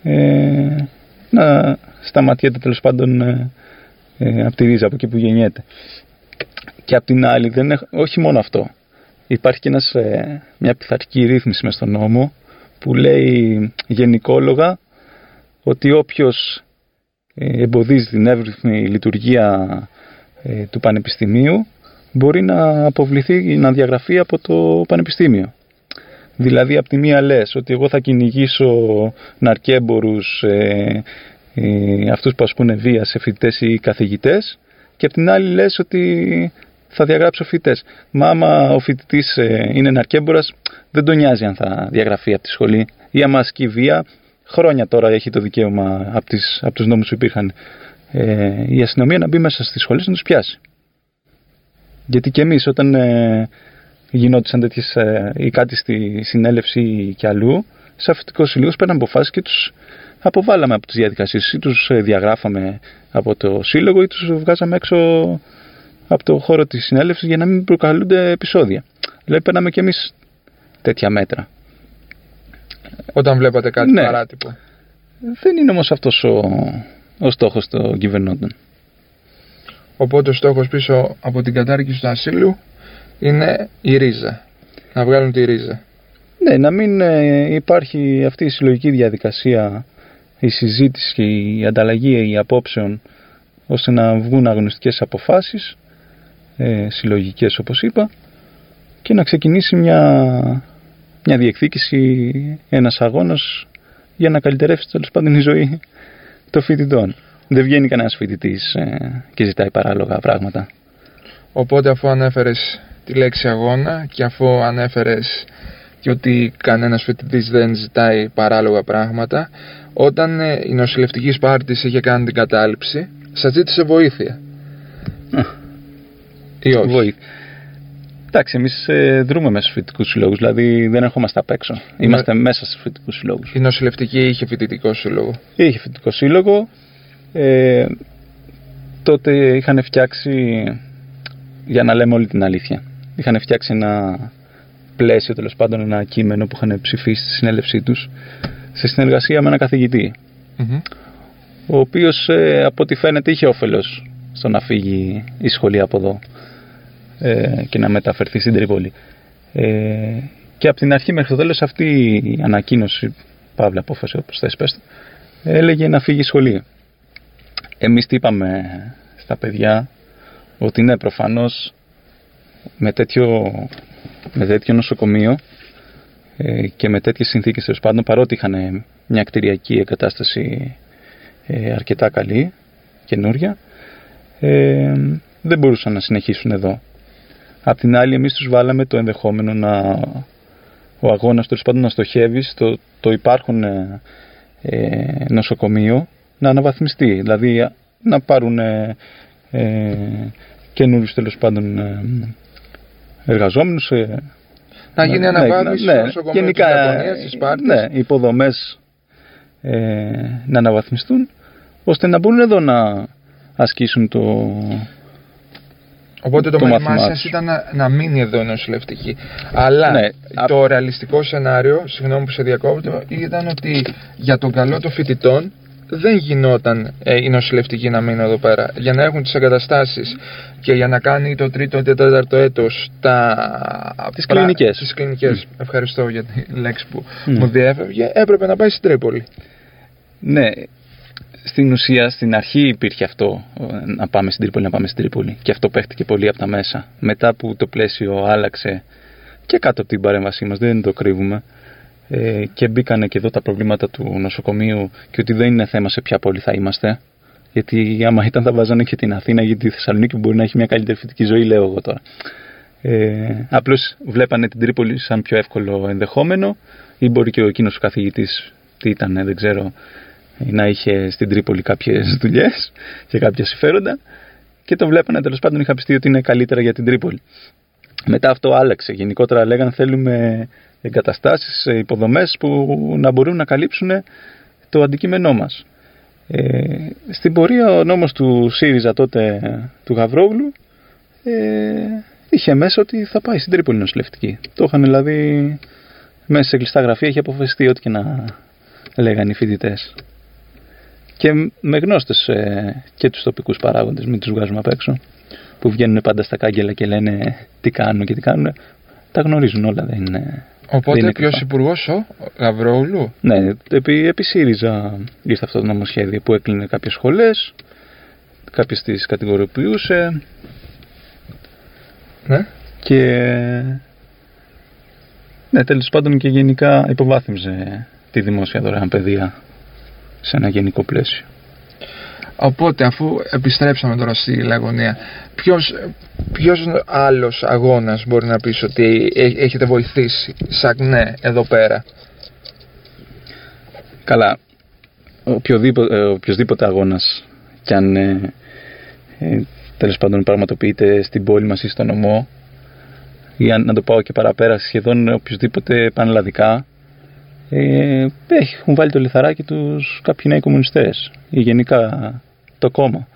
B: ε, να σταματιέται τέλος πάντων ε, ε, από τη ρίζα, από εκεί που γεννιέται. Και απ' την άλλη, δεν όχι μόνο αυτό. Υπάρχει και ένας, ε, μια πειθαρχική ρύθμιση μες στον νόμο που λέει γενικόλογα ότι όποιος ε, εμποδίζει την εύρυθμη λειτουργία ε, του πανεπιστημίου μπορεί να αποβληθεί, να διαγραφεί από το πανεπιστήμιο. Δηλαδή, από τη μία λες ότι εγώ θα κυνηγήσω ναρκέμπορους, ε, ε, αυτούς που ασκούν βία σε φοιτητές ή καθηγητές και από την άλλη λες ότι θα διαγράψω φοιτητές. Μα άμα ο φοιτητής ε, είναι ναρκέμπορας δεν τον νοιάζει αν θα διαγραφεί από τη σχολή ή άμα ασκεί βία, χρόνια τώρα έχει το δικαίωμα από, τις, από τους νόμους που υπήρχαν ε, η αστυνομία να μπει μέσα στη σχολή να τους πιάσει. Γιατί και εμείς όταν ε, γινόντουσαν τέτοιες ε, ή κάτι στη συνέλευση κι αλλού, σε αυτικό συλλόγο παίρναν αποφάσεις και τους αποβάλαμε από τις διαδικασίες ή τους ε, διαγράφαμε από το σύλλογο ή τους βγάζαμε έξω από το χώρο της συνέλευσης για να μην προκαλούνται επεισόδια. Δηλαδή παίρναμε και εμείς τέτοια μέτρα.
A: Όταν βλέπατε κάτι
B: Ναι.
A: παράτυπο.
B: Δεν είναι όμως αυτός ο, ο στόχος των κυβερνώντων.
A: Οπότε ο στόχος πίσω από την κατάργηση του ασύλου είναι η ρίζα. Να βγάλουν τη ρίζα.
B: Ναι, να μην ε, υπάρχει αυτή η συλλογική διαδικασία, η συζήτηση και η ανταλλαγή απόψεων ώστε να βγουν αγνωστικές αποφάσεις, ε, συλλογικές όπως είπα, και να ξεκινήσει μια, μια διεκδίκηση, ένας αγώνας για να καλυτερεύσει τέλος πάντων η ζωή των φοιτητών. Δεν βγαίνει κανένας φοιτητής ε, και ζητάει παράλογα πράγματα.
A: Οπότε αφού ανέφερες τη λέξη αγώνα και αφού ανέφερες και ότι κανένας φοιτητής δεν ζητάει παράλογα πράγματα, όταν ε, η νοσηλευτική Σπάρτης είχε κάνει την κατάληψη, σας ζήτησε βοήθεια. Ή όχι.
B: Βοήθεια. Εντάξει, εμείς δρούμε μέσα στους φοιτητικούς συλλόγους, δηλαδή δεν ερχόμαστε απ' έξω. Είμαστε μέσα στους φοιτητικούς συλλόγους.
A: Η νοσηλευτική είχε φοιτητικό σύλλογο.
B: Είχε φοιτητικό σύλλογο. Ε, τότε είχαν φτιάξει, για να λέμε όλη την αλήθεια, είχαν φτιάξει ένα πλαίσιο τέλος πάντων, ένα κείμενο που είχαν ψηφίσει στη συνέλευσή τους σε συνεργασία με έναν καθηγητή.
A: Μμμ.
B: ο οποίος ε, από ό,τι φαίνεται είχε όφελος στο να φύγει η σχολή από εδώ. Ε, και να μεταφερθεί στην Τρίπολη. Ε, και από την αρχή μέχρι το τέλος αυτή η ανακοίνωση, παύλα απόφαση όπως θες πες το, έλεγε να φύγει σχολείο. Εμείς τι είπαμε στα παιδιά ότι ναι προφανώς με τέτοιο, με τέτοιο νοσοκομείο ε, και με τέτοιες συνθήκες τέλος πάντων παρότι είχαν μια κτηριακή εγκατάσταση ε, αρκετά καλή, καινούρια ε, δεν μπορούσαν να συνεχίσουν εδώ. Απ' την άλλη εμείς τους βάλαμε το ενδεχόμενο να ο αγώνας τέλος πάντων να στοχεύεις στο το υπάρχον ε, ε, νοσοκομείο να αναβαθμιστεί. Δηλαδή να πάρουν ε, ε, καινούριους τέλος πάντων ε, εργαζόμενους. Ε,
A: Να γίνει
B: ναι,
A: αναβάθμιση
B: ναι,
A: στο νοσοκομείο
B: γενικά,
A: της Λακωνίας, της Σπάρτης.
B: Ναι, οι υποδομές ε, να αναβαθμιστούν ώστε να μπορούν εδώ να ασκήσουν το...
A: Οπότε το,
B: το
A: μέλημά
B: μάθημά
A: σας
B: τους.
A: ήταν να, να μείνει εδώ η νοσηλευτική. Αλλά
B: Ναι,
A: το ρεαλιστικό σενάριο, συγγνώμη που σε διακόπτω, ήταν ότι για τον καλό των φοιτητών δεν γινόταν ε, η νοσηλευτική να μείνει εδώ πέρα. Για να έχουν τις εγκαταστάσεις και για να κάνει το τρίτο ή το τέταρτο έτος τα...
B: Τις κλινικές.
A: Τις κλινικές. Ευχαριστώ για τη λέξη που
B: Μμ.
A: μου διέφευγε. Έπρεπε να πάει στην Τρίπολη.
B: Ναι, στην ουσία στην αρχή υπήρχε αυτό ε, να πάμε στην Τρίπολη, να πάμε στην Τρίπολη και αυτό παίχτηκε πολύ από τα μέσα. Μετά που το πλαίσιο άλλαξε και κάτω από την παρέμβασή μας, δεν το κρύβουμε ε, και μπήκανε και εδώ τα προβλήματα του νοσοκομείου και ότι δεν είναι θέμα σε ποια πόλη θα είμαστε γιατί άμα ήταν θα βάζανε και την Αθήνα γιατί η Θεσσαλονίκη μπορεί να έχει μια καλύτερη φοιτική ζωή λέω εγώ τώρα. Ε, απλώς βλέπανε την Τρίπολη σαν πιο εύκολο ενδεχόμενο ή μπορεί και ο εκείνος ο καθηγητής τι ήταν δεν ξέρω να είχε στην Τρίπολη κάποιες δουλειές και κάποια συμφέροντα και το βλέπανε τέλος πάντων είχα πιστεί ότι είναι καλύτερα για την Τρίπολη. Μετά αυτό άλλαξε. Γενικότερα λέγανε θέλουμε εγκαταστάσεις, ε, υποδομές που να μπορούν να καλύψουν το αντικείμενό μας. Ε, στην πορεία ο νόμος του ΣΥΡΙΖΑ τότε του Γαβρόγλου ε, είχε μέσα ότι θα πάει στην Τρίπολη νοσηλευτική. Το είχαν δηλαδή μέσα σε κλειστά γραφεία είχε αποφασιστεί ό,τι και να λέγανε οι φοιτητές. Και με γνώστες ε, και τους τοπικούς παράγοντες, μην τους βγάζουμε απ' έξω, που βγαίνουν πάντα στα κάγκελα και λένε τι κάνουν και τι κάνουν, τα γνωρίζουν όλα, δεν είναι... δεν
A: Οπότε
B: είναι
A: ποιος
B: κρυφά.
A: υπουργός ο Γαβρόγλου.
B: Ναι, επί, επί ΣΥΡΙΖΑ ήρθε αυτό το νομοσχέδιο που έκλεινε κάποιες σχολές, κάποιες τις κατηγοριοποιούσε
A: Ναι.
B: και ναι, τέλος πάντων και γενικά υποβάθμιζε τη δημόσια δωρεάν παιδεία σε ένα γενικό πλαίσιο.
A: Οπότε αφού επιστρέψαμε τώρα στη Λαγωνία, ποιος, ποιος άλλος αγώνας μπορεί να πεις ότι έ- έχετε βοηθήσει σαν ναι εδώ πέρα;
B: Καλά, οποιοδήποτε, ε, οποιοδήποτε αγώνας κι αν ε, ε, τέλος πάντων πραγματοποιείται στην πόλη μας ή στο νομό ή αν να το πάω και παραπέρα σχεδόν οποιοδήποτε πανελλαδικά ε, έχουν βάλει το λιθαράκι τους κάποιοι νέοι κομμουνιστές ή γενικά το κόμμα.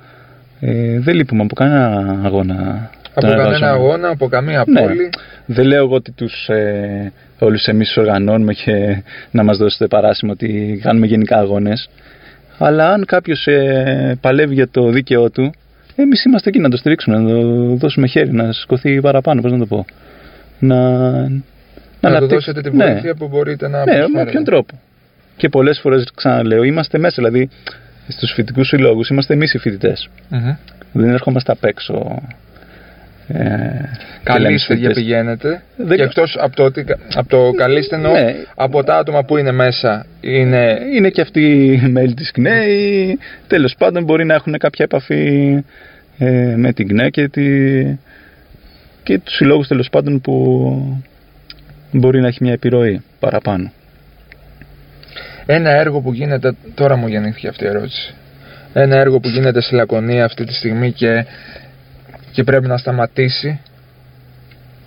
B: Ε, δεν λείπουμε από κανένα αγώνα.
A: Από
B: των
A: κανένα
B: εργαζόμενων.
A: αγώνα, από καμία
B: Ναι.
A: πόλη.
B: Δεν λέω εγώ ότι τους, ε, όλους εμείς τους οργανώνουμε και να μας δώσετε παράσημο ότι κάνουμε γενικά αγώνες. Αλλά αν κάποιος ε, παλεύει για το δίκαιό του, εμείς είμαστε εκεί να το στηρίξουμε, να το δώσουμε χέρι, να σηκωθεί παραπάνω, πώς να το πω. Να,
A: Να, του
B: αναπτύξει-
A: δώσετε τη
B: Ναι.
A: βοήθεια που μπορείτε να
B: Ναι, με
A: προσφέρετε.
B: όποιον τρόπο. Και πολλές φορές, ξαναλέω, είμαστε μέσα, δηλαδή στους φοιτικούς συλλόγους είμαστε εμείς οι φοιτητές.
A: Μμμ.
B: Δεν ερχόμαστε απ' έξω. Ε, και λέμε
A: Καλείστε
B: στους
A: για
B: φοιτητές.
A: πηγαίνετε.
B: Δεν-
A: Και εκτός από το, ότι- από το καλείστε εννοώ,
B: Ναι.
A: από τα άτομα που είναι μέσα είναι
B: είναι και αυτοί οι μέλη της ΚΝΕ ή τέλος πάντων μπορεί να έχουν κάποια επαφή ε, με την ΚΝΕ και, τη, και τους συλλόγους τέλος πάντων που μπορεί να έχει μια επιρροή παραπάνω.
A: ένα έργο που γίνεται, τώρα μου γεννήθηκε αυτή η ερώτηση, ένα έργο που γίνεται στη Λακωνία αυτή τη στιγμή και, και πρέπει να σταματήσει.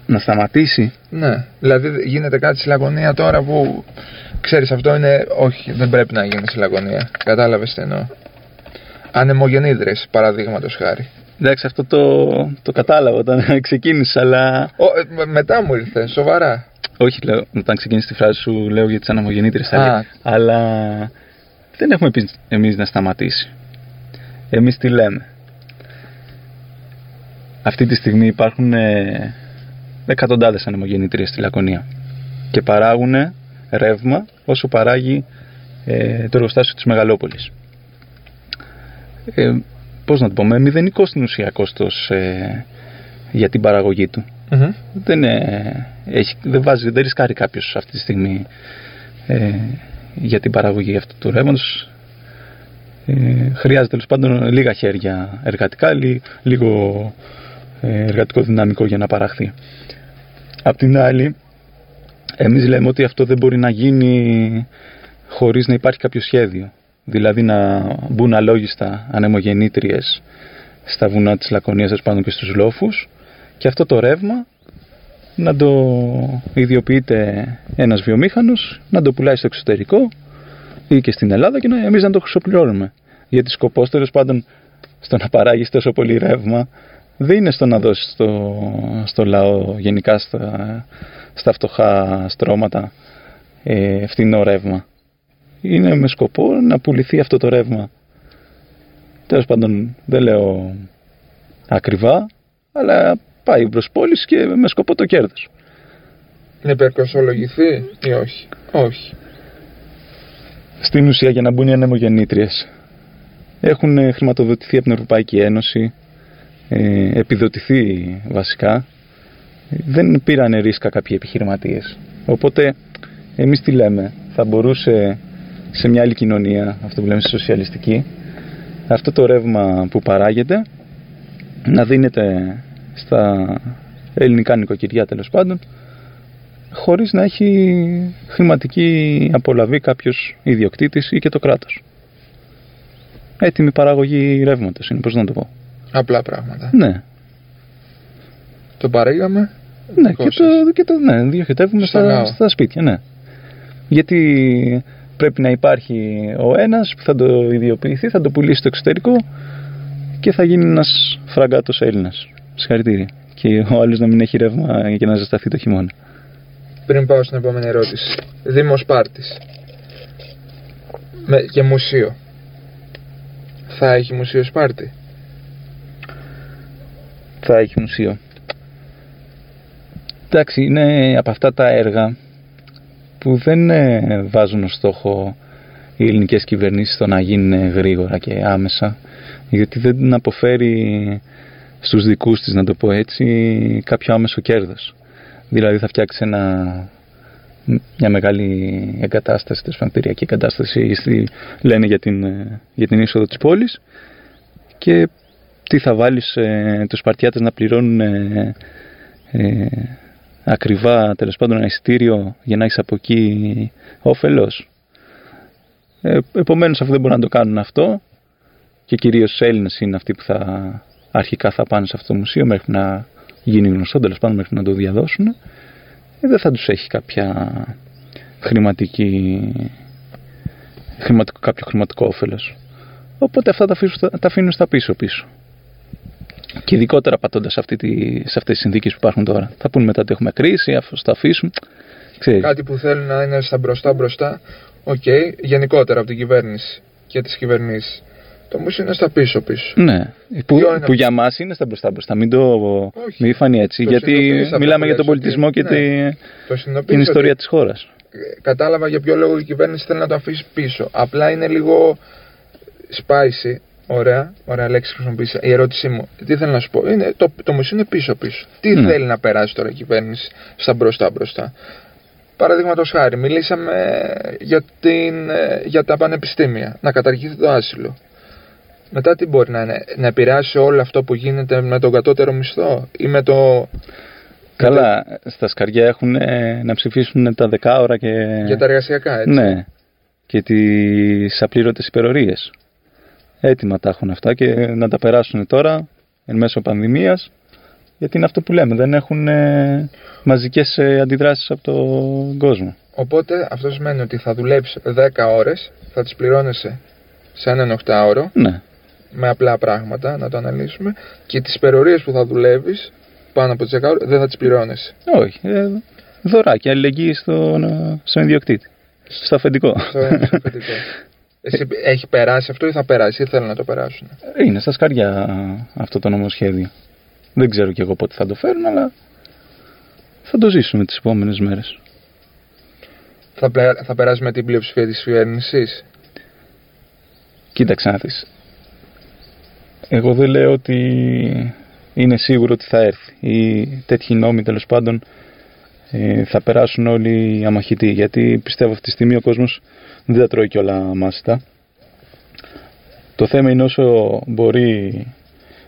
B: Να σταματήσει;
A: Ναι, δηλαδή γίνεται κάτι στη Λακωνία τώρα που ξέρεις αυτό είναι, όχι δεν πρέπει να γίνει στη Λακωνία, κατάλαβες τι εννοώ. Ανεμογεννήτρες παραδείγματος χάρη.
B: Εντάξει αυτό το, το κατάλαβα όταν ξεκίνησα αλλά
A: Ο, ε, με- μετά μου ήρθε, σοβαρά.
B: Όχι λέω, όταν ξεκίνησε τη φράση σου λέω για τις αναμογεννήτρες
A: Α.
B: αλλά, αλλά δεν έχουμε πει εμείς να σταματήσει. Εμείς τι λέμε. Αυτή τη στιγμή υπάρχουν ε, εκατοντάδες ανεμογεννήτριες στη Λακωνία και παράγουν ρεύμα όσο παράγει ε, το εργοστάσιο της Μεγαλόπολης. Ε, πώς να το πω, με μηδενικό στην ουσία κόστος ε, για την παραγωγή του.
A: Μμμ.
B: Δεν, ε, έχει, δεν, βάζει, δεν ρισκάρει κάποιος αυτή τη στιγμή ε, για την παραγωγή αυτού του ρεύματος. Ε, χρειάζεται τέλος πάντων λίγα χέρια εργατικά, λί- λίγο ε, εργατικό δυναμικό για να παραχθεί. Απ' την άλλη, εμείς λέμε ότι αυτό δεν μπορεί να γίνει χωρίς να υπάρχει κάποιο σχέδιο. Δηλαδή να μπουν αλόγιστα ανεμογεννήτριες στα βουνά της Λακωνίας τέλος πάντων και στους λόφους και αυτό το ρεύμα να το ιδιοποιείται ένας βιομήχανος, να το πουλάει στο εξωτερικό ή και στην Ελλάδα και να, εμείς να το χρυσοπληρώνουμε. Γιατί σκοπός τέλος πάντων στο να παράγεις τόσο πολύ ρεύμα δεν είναι στο να δώσεις στο, στο λαό γενικά στα, στα φτωχά στρώματα ε, φθηνό ρεύμα. Είναι με σκοπό να πουληθεί αυτό το ρεύμα. Τέλος πάντων δεν λέω ακριβά, αλλά πάει προς πόλεις και με σκοπό το κέρδος.
A: Να υπερκοσολογηθεί ή όχι; Όχι.
B: στην ουσία για να μπουν οι ανεμογεννήτριες. Έχουν ε, χρηματοδοτηθεί από την Ευρωπαϊκή Ένωση, ε, επιδοτηθεί βασικά. Δεν πήραν ρίσκα κάποιοι επιχειρηματίες. Οπότε εμείς τι λέμε, θα μπορούσε σε μια άλλη κοινωνία, αυτό που λέμε στη σοσιαλιστική, αυτό το ρεύμα που παράγεται να δίνεται στα ελληνικά νοικοκυριά τέλος πάντων χωρίς να έχει χρηματική απολαβή κάποιος ιδιοκτήτης ή και το κράτος. Έτοιμη παραγωγή ρεύματος είναι, πώς να το πω.
A: Απλά πράγματα.
B: Ναι,
A: Το παρήγαμε.
B: ναι,
A: δικό
B: και
A: σας.
B: το, και το ναι, διοχετεύουμε
A: Στο
B: στα,
A: λαό.
B: στα σπίτια, ναι. Γιατί πρέπει να υπάρχει ο ένας που θα το ιδιοποιηθεί, θα το πουλήσει στο εξωτερικό και θα γίνει ένας φραγκάτος Έλληνας. Συγχαρητήρια. Και ο άλλος να μην έχει ρεύμα και να ζεσταθεί το χειμώνα.
A: Πριν πάω στην επόμενη ερώτηση. Δήμος Πάρτης. Με, και μουσείο. Θα έχει μουσείο Σπάρτη;
B: θα έχει μουσείο. Εντάξει, είναι από αυτά τα έργα που δεν ε, βάζουν ως στόχο οι ελληνικές κυβερνήσεις το να γίνουν γρήγορα και άμεσα γιατί δεν αποφέρει στους δικούς της, να το πω έτσι, κάποιο άμεσο κέρδος. Δηλαδή θα φτιάξει ένα, μια μεγάλη εγκατάσταση, τέλος πάντων, κτηριακή εγκατάσταση, στη, λένε για την, ε, για την είσοδο της πόλης και τι θα βάλεις ε, τους Σπαρτιάτες να πληρώνουν ε, ε, ακριβά τέλος πάντων ένα εισιτήριο για να έχεις από εκεί όφελος. Ε, επομένως αφού δεν μπορούν να το κάνουν αυτό και κυρίως οι Έλληνες είναι αυτοί που θα αρχικά θα πάνε σε αυτό το μουσείο μέχρι να γίνει γνωστό τέλος πάντων μέχρι να το διαδώσουν ε, δεν θα τους έχει κάποια χρηματική χρηματικό, κάποιο χρηματικό όφελος. Οπότε αυτά τα αφήσουν, στα- τα αφήνουν στα πίσω πίσω. Και ειδικότερα πατώντας σε, αυτή τη, σε αυτές τις συνθήκες που υπάρχουν τώρα. Θα πούνε μετά ότι έχουμε κρίση, αφού τα αφήσουν. Ξέρεις.
A: Κάτι που θέλουν να είναι στα μπροστά μπροστά. Οκ. Γενικότερα από την κυβέρνηση και τις κυβερνήσεις. Το μουσείο είναι στα πίσω πίσω.
B: Ναι, που,
A: Ποιο είναι
B: που για μας είναι στα μπροστά μπροστά. Μην το
A: Όχι.
B: μην φανεί έτσι.
A: Το
B: γιατί
A: συνειδητοποιείς αυτό
B: μιλάμε
A: που
B: για τον
A: λες,
B: πολιτισμό
A: ότι-
B: και,
A: ναι.
B: τη,
A: Το
B: την
A: συνειδητοποιείς
B: ιστορία
A: ότι-
B: της χώρας.
A: Ε, κατάλαβα για ποιο λόγο η κυβέρνηση θέλει να το αφήσει πίσω. Απλά είναι λίγο spicy. Ωραία, ωραία λέξη χρησιμοποίησα. Η ερώτησή μου, τι θέλω να σου πω, είναι, το, το μουσείο είναι πίσω-πίσω. Τι
B: Ναι.
A: θέλει να περάσει τώρα η κυβέρνηση στα μπροστά-μπροστά. Παραδείγματος χάρη, μιλήσαμε για, την, ε, για τα πανεπιστήμια, να καταργηθεί το άσυλο. Μετά τι μπορεί να είναι, να επηρεάσει όλο αυτό που γίνεται με τον κατώτερο μισθό ή με το.
B: Καλά, στα σκαριά έχουν ε, να ψηφίσουν τα δεκάωρα και.
A: για τα εργασιακά, έτσι.
B: Ναι, και τις απλήρωτες υπερορίες. Έτοιμα τα έχουν αυτά και να τα περάσουν τώρα εν μέσω πανδημίας γιατί είναι αυτό που λέμε, δεν έχουν ε, μαζικές ε, αντιδράσεις από τον κόσμο.
A: Οπότε αυτός σημαίνει ότι θα δουλέψει 10 ώρες, θα τις πληρώνεσαι σε έναν οκτάωρο
B: Ναι,
A: με απλά πράγματα, να το αναλύσουμε, και τις υπερορίε που θα δουλεύεις πάνω από τις 10 ώρε δεν θα τις πληρώνεσαι.
B: όχι, ε, δωράκι, αλληλεγγύη στον, ε, στον ιδιοκτήτη, στο αφεντικό.
A: Στο στο αφεντικό. Εσύ έχει περάσει αυτό ή θα περάσει ή θέλουν να το περάσουν;
B: Είναι στα σκαριά αυτό το νομοσχέδιο. Δεν ξέρω κι εγώ πότε θα το φέρουν, αλλά θα το ζήσουμε τις επόμενες μέρες.
A: Θα, πλε- θα περάσει με την πλειοψηφία της κυβέρνησης;
B: Κοίταξε να δεις. Εγώ δεν λέω ότι είναι σίγουρο ότι θα έρθει. Οι τέτοιοι νόμοι τέλος πάντων ε, θα περάσουν όλοι αμαχητοί. Γιατί πιστεύω αυτή τη στιγμή ο κόσμος δεν τα τρώει κιόλα μάστα. Το θέμα είναι όσο μπορεί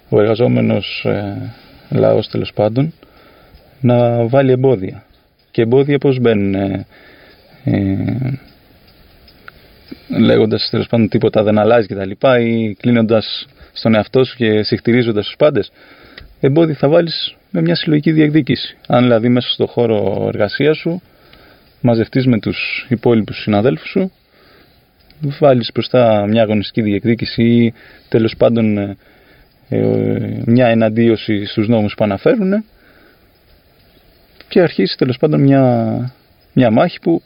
B: ο εργαζόμενος ε, λαός τέλος πάντων να βάλει εμπόδια. Και εμπόδια πώς μπαίνουν ε, ε, λέγοντας τέλος πάντων τίποτα δεν αλλάζει και τα λοιπά ή κλείνοντας στον εαυτό σου και συχτηρίζοντας τους πάντες εμπόδια θα βάλεις με μια συλλογική διεκδίκηση αν δηλαδή μέσα στο χώρο εργασίας σου μαζευτείς με τους υπόλοιπους συναδέλφους σου βάλεις μπροστά μια αγωνιστική διεκδίκηση ή τέλος πάντων ε, ε, μια εναντίωση στους νόμους που αναφέρουν και αρχίσει τέλος πάντων μια, μια μάχη που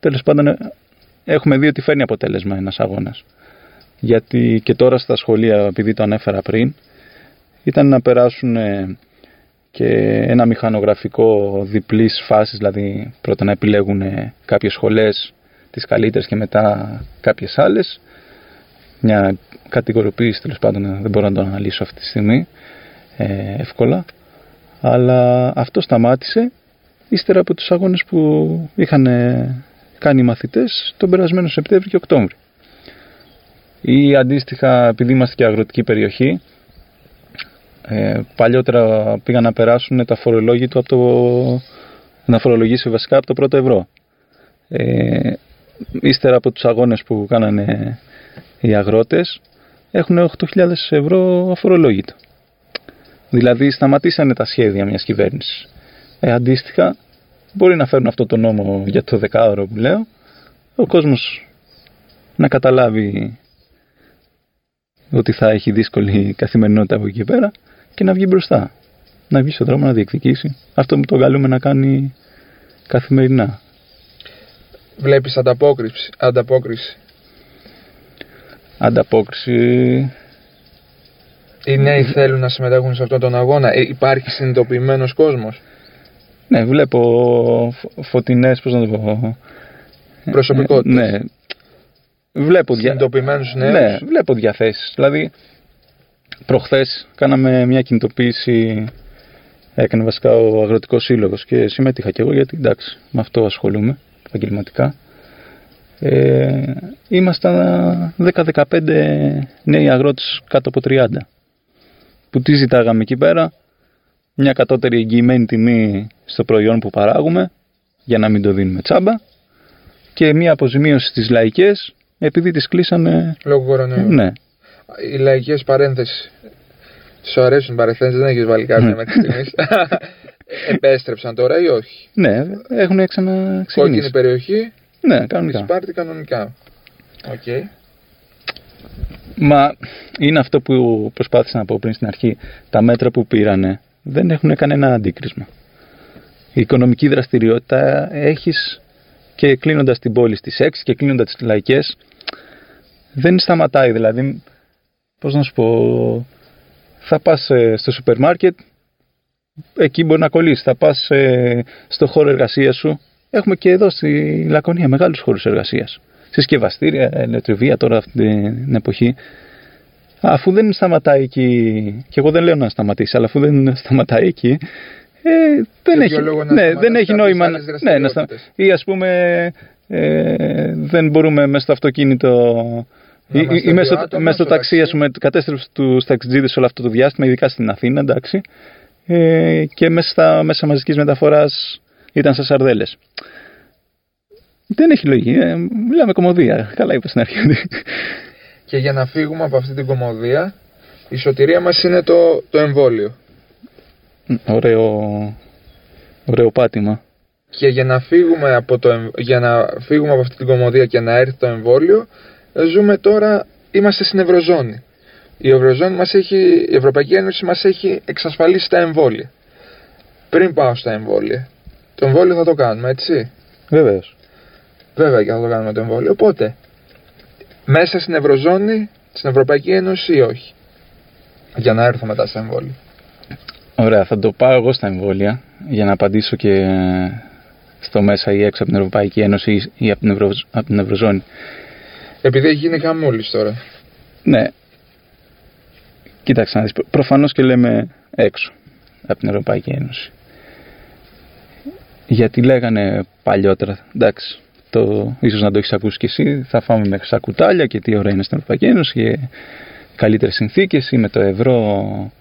B: τέλος πάντων ε, έχουμε δει ότι φέρνει αποτέλεσμα ένας αγώνας. Γιατί και τώρα στα σχολεία, επειδή το ανέφερα πριν, ήταν να περάσουν ε, και ένα μηχανογραφικό διπλής φάσης, δηλαδή πρώτα να επιλέγουν ε, κάποιες σχολές τις καλύτερες και μετά κάποιες άλλες. Μια κατηγοριοποίηση τέλος πάντων δεν μπορώ να το αναλύσω αυτή τη στιγμή ε, εύκολα. Αλλά αυτό σταμάτησε ύστερα από τους αγώνες που είχαν ε, κάνει οι μαθητές τον περασμένο Σεπτέμβριο και Οκτώβριο. Ή αντίστοιχα, επειδή είμαστε και αγροτική περιοχή, ε, παλιότερα πήγαν να περάσουν τα φορολόγητο από το, να φορολογήσει βασικά από το πρώτο ευρώ. Ε, ύστερα από τους αγώνες που κάνανε οι αγρότες, έχουν 8.000 ευρώ αφορολόγητο. Δηλαδή σταματήσανε τα σχέδια μιας κυβέρνησης. Ε, αντίστοιχα, μπορεί να φέρουν αυτό το νόμο για το δεκάωρο που λέω, ο κόσμος να καταλάβει ότι θα έχει δύσκολη καθημερινότητα από εκεί και πέρα και να βγει μπροστά. Να βγει στον δρόμο να διεκδικήσει. Αυτό που το καλούμε να κάνει καθημερινά.
A: Βλέπεις ανταπόκριση. ανταπόκριση.
B: Ανταπόκριση.
A: Οι νέοι θέλουν να συμμετέχουν σε αυτόν τον αγώνα. Ε, υπάρχει συνειδητοποιημένος κόσμος.
B: Ναι, βλέπω φω- φωτεινές, πώς να το πω...
A: Προσωπικότητες.
B: Ναι. Βλέπω, δια...
A: Συνειδητοποιημένους νέους.
B: Ναι, βλέπω διαθέσεις. Δηλαδή, προχθές κάναμε μια κινητοποίηση, έκανε βασικά ο Αγροτικός Σύλλογος και συμμετείχα κι εγώ γιατί εντάξει, με αυτό ασχολούμαι επαγγελματικά. Ε, ήμασταν 10-15 νέοι αγρότες κάτω από 30 που τι ζητάγαμε εκεί πέρα μια κατώτερη εγγυημένη τιμή στο προϊόν που παράγουμε για να μην το δίνουμε τσάμπα και μια αποζημίωση στις λαϊκές επειδή τις κλείσανε
A: Λόγω κορονοϊού.
B: ναι,
A: Οι λαϊκές παρένθεσεις. Σου αρέσουν οι παρενθέσεις, δεν έχεις βάλει κάποια
B: Ναι.
A: μέχρι στιγμής. Επέστρεψαν τώρα ή όχι;
B: ναι έχουν
A: Κόκκινη
B: ξαναξεκινήσει
A: περιοχή,
B: ναι κανονικά
A: Σπάρτη κανονικά. Οκ.
B: Μα είναι αυτό που προσπάθησα να πω πριν στην αρχή. Τα μέτρα που πήρανε δεν έχουν κανένα αντίκρισμα. Η οικονομική δραστηριότητα έχεις και κλείνοντας την πόλη στις 6 και κλείνοντας τις λαϊκές δεν σταματάει. Δηλαδή, πώς να σου πω, θα πας ε, στο σούπερ μάρκετ, εκεί μπορεί να κολλήσεις. Θα πας ε, στο χώρο εργασίας σου. Έχουμε και εδώ στη Λακωνία μεγάλους χώρους εργασίας. Συσκευαστήρια, ελεκτριβία τώρα αυτή την εποχή. Αφού δεν σταματάει εκεί, και εγώ δεν λέω να σταματήσει, αλλά αφού δεν σταματάει εκεί, ε, δεν,
A: Για
B: έχει,
A: ποιο λόγο να
B: ναι,
A: σταματάς
B: δεν έχει
A: κάποιες
B: νόημα.
A: άλλες
B: να- Ναι, να στα,
A: δραστηριότητες.
B: ή ας πούμε ε, δεν μπορούμε μέσα στο αυτοκίνητο
A: Να
B: ή,
A: είμαστε
B: ή μέσα,
A: δύο
B: στο-
A: άτομα
B: μέσα στο
A: στο
B: ταξί,
A: ταξί.
B: ας πούμε, κατέστρεψε του ταξιτζίδες όλο αυτό το διάστημα, ειδικά στην Αθήνα, εντάξει. Ε, και μέσα στα μέσα μαζικής μεταφοράς ήταν στα σαρδέλες. Δεν έχει λογική. Ε, μιλάμε κομμωδία. Καλά είπα στην αρχή.
A: Και για να φύγουμε από αυτή την κομμωδία, η σωτηρία μας είναι το, το εμβόλιο.
B: ωραίο, ωραίο πάτημα.
A: Και για να, φύγουμε από το, εμ- για να φύγουμε από αυτή την κομμωδία και να έρθει το εμβόλιο, ζούμε τώρα, είμαστε στην Ευρωζώνη. Η, Ευρωζώνη μας έχει, η Ευρωπαϊκή Ένωση μας έχει εξασφαλίσει τα εμβόλια. Πριν πάω στα εμβόλια. Το εμβόλιο θα το κάνουμε, έτσι;
B: Βεβαίως.
A: Βέβαια και θα το κάνουμε το εμβόλιο. Οπότε, μέσα στην Ευρωζώνη, στην Ευρωπαϊκή Ένωση ή όχι; Για να έρθω μετά στα εμβόλια.
B: Ωραία, θα το πάω εγώ στα εμβόλια για να απαντήσω και στο μέσα ή έξω από την Ευρωπαϊκή Ένωση ή από την, Ευρω... από την Ευρωζώνη.
A: Επειδή έχει γίνει χαμούλης τώρα.
B: Ναι. Κοίταξε να δεις. Προφανώς και λέμε έξω από την Ευρωπαϊκή Ένωση. Γιατί λέγανε παλιότερα, εντάξει, το, ίσως να το έχεις ακούσει κι εσύ, θα φάμε μέχρι στα κουτάλια και τι ώρα είναι στην Ευρωπαϊκή Ένωση και καλύτερες συνθήκες ή με το ευρώ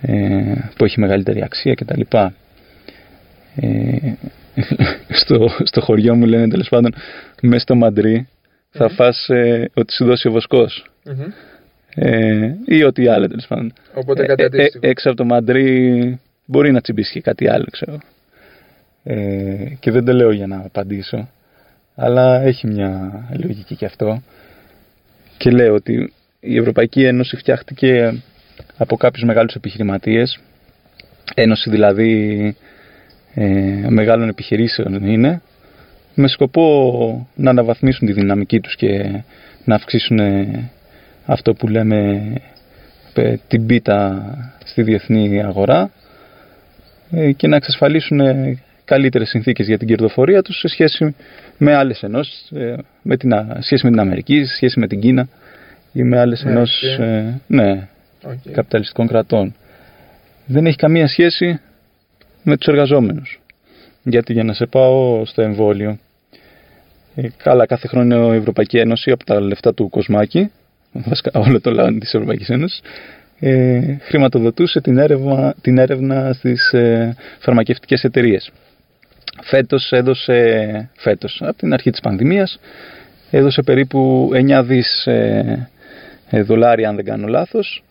B: ε, που έχει μεγαλύτερη αξία κτλ. Ε, στο, στο χωριό μου λένε τέλος πάντων μέσα στο μαντρί θα φας ε, ότι σου δώσει ο βοσκος ε, ή ό,τι άλλο τέλος πάντων.
A: Οπότε
B: Ε,
A: κάτι
B: ε, ε,
A: αντίστοιχο.
B: έξω από το μαντρί μπορεί να τσιμπήσει και κάτι άλλο, ξέρω. Ε, και δεν το λέω για να απαντήσω, αλλά έχει μια λογική και αυτό. Και λέω ότι η Ευρωπαϊκή Ένωση φτιάχτηκε από κάποιους μεγάλους επιχειρηματίες, ένωση δηλαδή ε, μεγάλων επιχειρήσεων είναι, με σκοπό να αναβαθμίσουν τη δυναμική τους και να αυξήσουν ε, αυτό που λέμε ε, την πίτα στη διεθνή αγορά ε, και να εξασφαλίσουν ε, καλύτερες συνθήκες για την κερδοφορία τους σε σχέση με άλλες ενώσεις, ε, με την, α- σχέση με την Αμερική, σε σχέση με την Κίνα ή με άλλες
A: Ναι,
B: ενώσεις
A: και-
B: ε, ναι,
A: Οκ.
B: καπιταλιστικών κρατών. Δεν έχει καμία σχέση με τους εργαζόμενους. Γιατί για να σε πάω στο εμβόλιο, ε, καλά κάθε χρόνο η Ευρωπαϊκή Ένωση από τα λεφτά του κοσμάκη, βασικά όλο το λαό της Ευρωπαϊκής Ένωσης, ε, χρηματοδοτούσε την έρευνα, την έρευνα στις ε, φαρμακευτικές εταιρείες. Φέτος έδωσε, φέτος, από την αρχή της πανδημίας, έδωσε περίπου 9 δις ε, ε, δολάρια, αν δεν κάνω λάθος,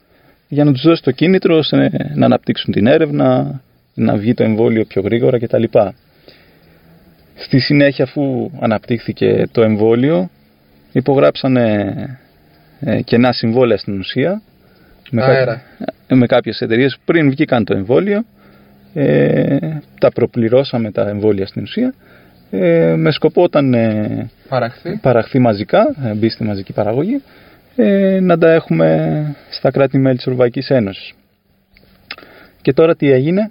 B: για να τους δώσει το κίνητρο ώστε να αναπτύξουν την έρευνα, να βγει το εμβόλιο πιο γρήγορα κτλ. Στη συνέχεια αφού αναπτύχθηκε το εμβόλιο υπογράψανε ε, κενά συμβόλαια στην ουσία με, κα-
A: Αέρα.
B: ε, με κάποιες εταιρείες πριν βγήκαν το εμβόλιο ε, τα προπληρώσαμε τα εμβόλια στην ουσία ε, με σκοπό όταν ε,
A: Παραχθεί.
B: παραχθεί μαζικά, ε, μπει στη μαζική παραγωγή, ε, να τα έχουμε στα κράτη-μέλη της Ευρωπαϊκής Ένωσης. Και τώρα τι έγινε,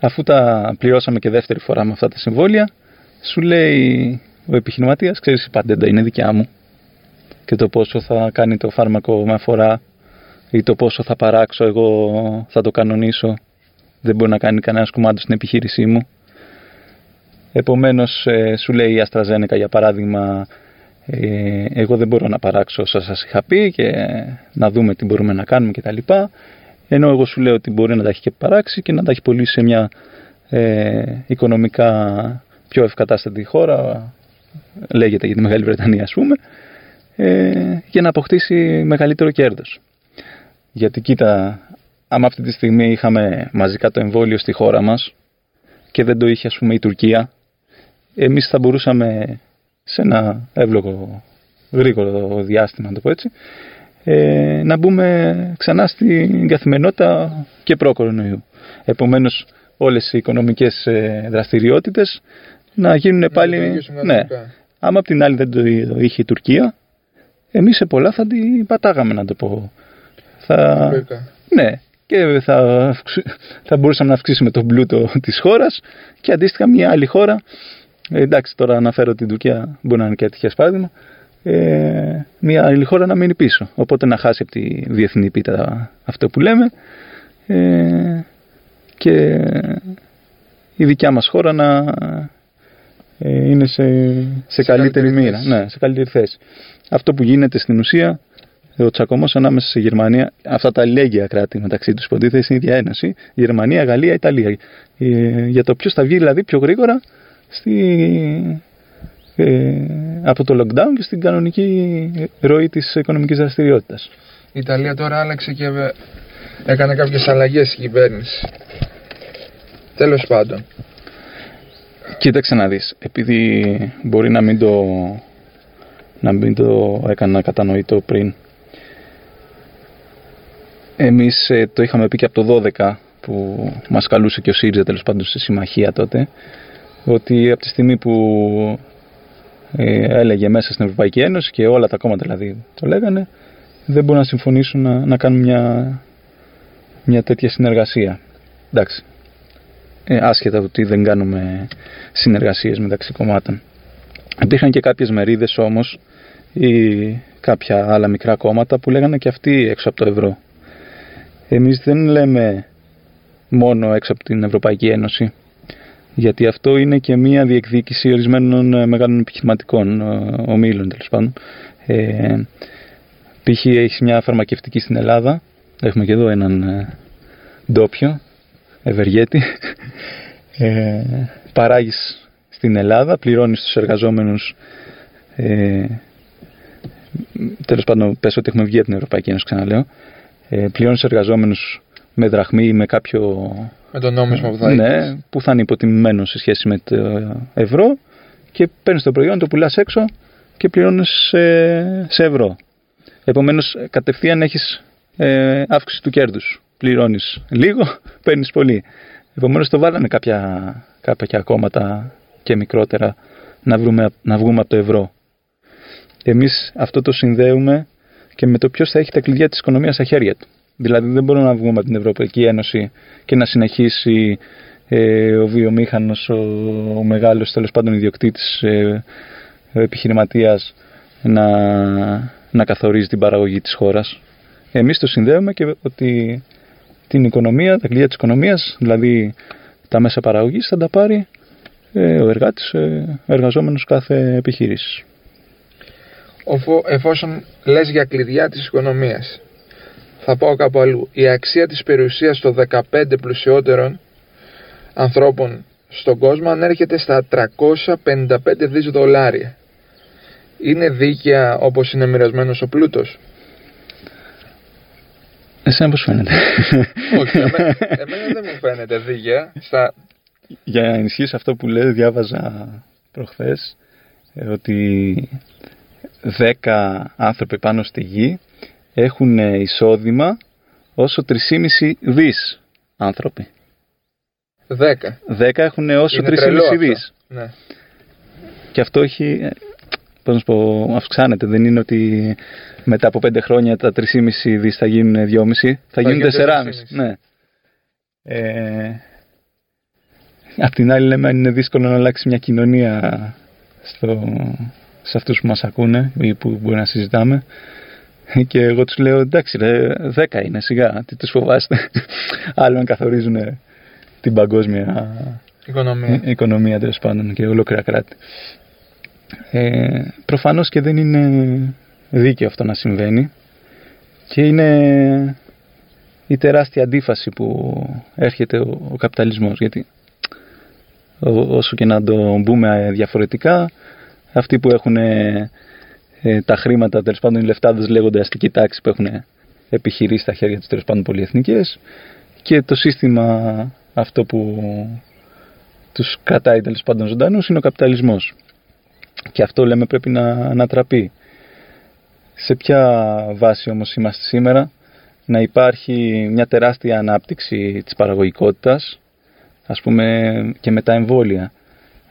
B: αφού τα πληρώσαμε και δεύτερη φορά με αυτά τα συμβόλια, σου λέει ο επιχειρηματίας, ξέρεις η παντέντα είναι δικιά μου και το πόσο θα κάνει το φάρμακο με αφορά ή το πόσο θα παράξω εγώ θα το κανονίσω δεν μπορεί να κάνει κανένας κουμάντο στην επιχείρησή μου Επομένως ε, σου λέει η Αστραζένεκα για παράδειγμα ε, εγώ δεν μπορώ να παράξω όσα σας είχα πει και να δούμε τι μπορούμε να κάνουμε κτλ. Ενώ εγώ σου λέω ότι μπορεί να τα έχει και παράξει και να τα έχει πωλήσει σε μια ε, οικονομικά πιο ευκατάστατη χώρα, λέγεται για τη Μεγάλη Βρετανία ας πούμε, ε, για να αποκτήσει μεγαλύτερο κέρδος. Γιατί κοίτα, άμα αυτή τη στιγμή είχαμε μαζικά το εμβόλιο στη χώρα μας και δεν το είχε ας πούμε η Τουρκία, εμείς θα μπορούσαμε σε ένα εύλογο γρήγορο διάστημα, να το πω έτσι, ε, να μπούμε ξανά στην καθημερινότητα και προ-κορονοϊού. Επομένως, όλες οι οικονομικές ε, δραστηριότητες να γίνουν πάλι...
A: λειτουργήσουν
B: Ναι.
A: κανονικά.
B: Άμα απ' την άλλη δεν το είχε η Τουρκία, εμείς σε πολλά θα την πατάγαμε, να το πω. Θα...
A: Λογικά.
B: Ναι, και θα, αυξ- θα μπορούσαμε να αυξήσουμε τον πλούτο της χώρας και αντίστοιχα μια άλλη χώρα, ε, εντάξει τώρα αναφέρω την Τουρκία, μπορεί να είναι και ατυχές παράδειγμα, ε, μια άλλη χώρα να μείνει πίσω. Οπότε να χάσει από τη διεθνή πίτα αυτό που λέμε ε, και η δικιά μας χώρα να ε, είναι σε, σε, καλύτερη
A: καλύτερη
B: μοίρα,
A: θέση.
B: ναι, σε καλύτερη θέση. Αυτό που γίνεται στην ουσία ο τσακωμός ανάμεσα σε Γερμανία, αυτά τα λέγια κράτη μεταξύ τους υποτίθεται στην ίδια ένωση, Γερμανία, Γαλλία, Ιταλία. Ε, για το ποιος θα βγει δηλαδή πιο γρήγορα στη, ε, από το lockdown και στην κανονική ροή της οικονομικής δραστηριότητας.
A: Η Ιταλία τώρα άλλαξε και ε, έκανε κάποιες αλλαγές στην κυβέρνηση. Τέλος πάντων.
B: Κοίταξε να δεις, επειδή μπορεί να μην το, να μην το έκανα κατανοητό πριν. Εμείς ε, το είχαμε πει και από το 12 που μας καλούσε και ο ΣΥΡΙΖΑ τέλος πάντων στη συμμαχία τότε ότι από τη στιγμή που ε, έλεγε μέσα στην Ευρωπαϊκή Ένωση και όλα τα κόμματα δηλαδή το λέγανε δεν μπορούν να συμφωνήσουν να, να κάνουν μια μια τέτοια συνεργασία. Εντάξει. Ε, άσχετα ότι δεν κάνουμε συνεργασίες μεταξύ κομμάτων. Υπήρχαν και κάποιες μερίδες όμως ή κάποια άλλα μικρά κόμματα που λέγανε και αυτοί έξω από το ευρώ. Εμείς δεν λέμε μόνο έξω από την Ευρωπαϊκή Ένωση γιατί αυτό είναι και μία διεκδίκηση ορισμένων ε, μεγάλων επιχειρηματικών ε, ομίλων τέλος πάντων. Ε, π.χ. έχει μια φαρμακευτική στην Ελλάδα, έχουμε και εδώ έναν ε, ντόπιο, ευεργέτη, ε, παράγεις στην Ελλάδα, πληρώνεις τους εργαζόμενους ε, τέλος πάντων πες ότι έχουμε βγει από την Ευρωπαϊκή Ένωση ξαναλέω ε, πληρώνεις εργαζόμενους με δραχμή ή με κάποιο
A: Με το νόμισμα που θα
B: ναι,
A: έχεις.
B: που θα είναι υποτιμημένο σε σχέση με το ευρώ και παίρνεις το προϊόν, το πουλάς έξω και πληρώνεις σε, σε ευρώ. Επομένως, κατευθείαν έχεις ε, αύξηση του κέρδους. Πληρώνεις λίγο, παίρνεις πολύ. Επομένως, το βάλανε κάποια, κάποια κόμματα και μικρότερα να, βρούμε, να βγούμε από το ευρώ. Εμείς αυτό το συνδέουμε και με το ποιος θα έχει τα κλειδιά της οικονομίας στα χέρια του. Δηλαδή δεν μπορούμε να βγούμε από την Ευρωπαϊκή Ένωση και να συνεχίσει ε, ο βιομήχανος, ο, ο μεγάλος τέλος πάντων ιδιοκτήτης, ε, ο επιχειρηματίας να, να καθορίζει την παραγωγή της χώρας. Εμείς το συνδέουμε και ότι την οικονομία, τα κλειδιά της οικονομίας, δηλαδή τα μέσα παραγωγής θα τα πάρει ε, ο εργάτης, ε, ο εργαζόμενος κάθε επιχείρησης.
A: Οφο- εφόσον λες για κλειδιά της οικονομίας. Θα πάω κάπου αλλού. Η αξία της περιουσίας των 15 πλουσιότερων ανθρώπων στον κόσμο ανέρχεται στα 355 δις δολάρια. Είναι δίκαια όπως είναι μοιρασμένος ο πλούτος.
B: Εσένα πώς φαίνεται;
A: Όχι, εμένα, εμένα δεν μου φαίνεται δίκαια. Στα...
B: Για να ενισχύσεις αυτό που λέει, διάβαζα προχθές ε, ότι 10 άνθρωποι πάνω στη γη έχουν ε, εισόδημα όσο 3,5 δις άνθρωποι.
A: 10.
B: 10 έχουν όσο
A: Είναι
B: 3,5
A: τρελό αυτό.
B: δις.
A: Ναι.
B: Και αυτό έχει, ε, πώς να σου πω, αυξάνεται. Δεν είναι ότι μετά από 5 χρόνια τα 3,5 δις θα γίνουν 2,5, θα, γίνουν
A: γίνουν
B: 4,5.
A: 4,5.
B: Ναι. Ε, απ' την άλλη λέμε αν είναι δύσκολο να αλλάξει μια κοινωνία στο, σε αυτούς που μας ακούνε ή που μπορεί να συζητάμε. Και εγώ τους λέω εντάξει ρε, 10 είναι σιγά, τι τους φοβάστε. Άλλο αν καθορίζουν την παγκόσμια
A: Οικονομία.
B: ε, οικονομία τέλος πάντων και ολόκληρα κράτη. Ε, προφανώς και δεν είναι δίκαιο αυτό να συμβαίνει και είναι η τεράστια αντίφαση που έρχεται ο, ο καπιταλισμός γιατί ό- όσο και να το μπούμε διαφορετικά αυτοί που έχουν ε, τα χρήματα τέλος πάντων οι λεφτάδες λέγονται αστική τάξη που έχουν επιχειρήσει στα χέρια τους τέλος πάντων πολυεθνικές και το σύστημα αυτό που τους κρατάει τέλος πάντων ζωντανούς είναι ο καπιταλισμός. Και αυτό λέμε πρέπει να ανατραπεί. Σε ποια βάση όμως είμαστε σήμερα; Να υπάρχει μια τεράστια ανάπτυξη της παραγωγικότητας ας πούμε και με τα εμβόλια.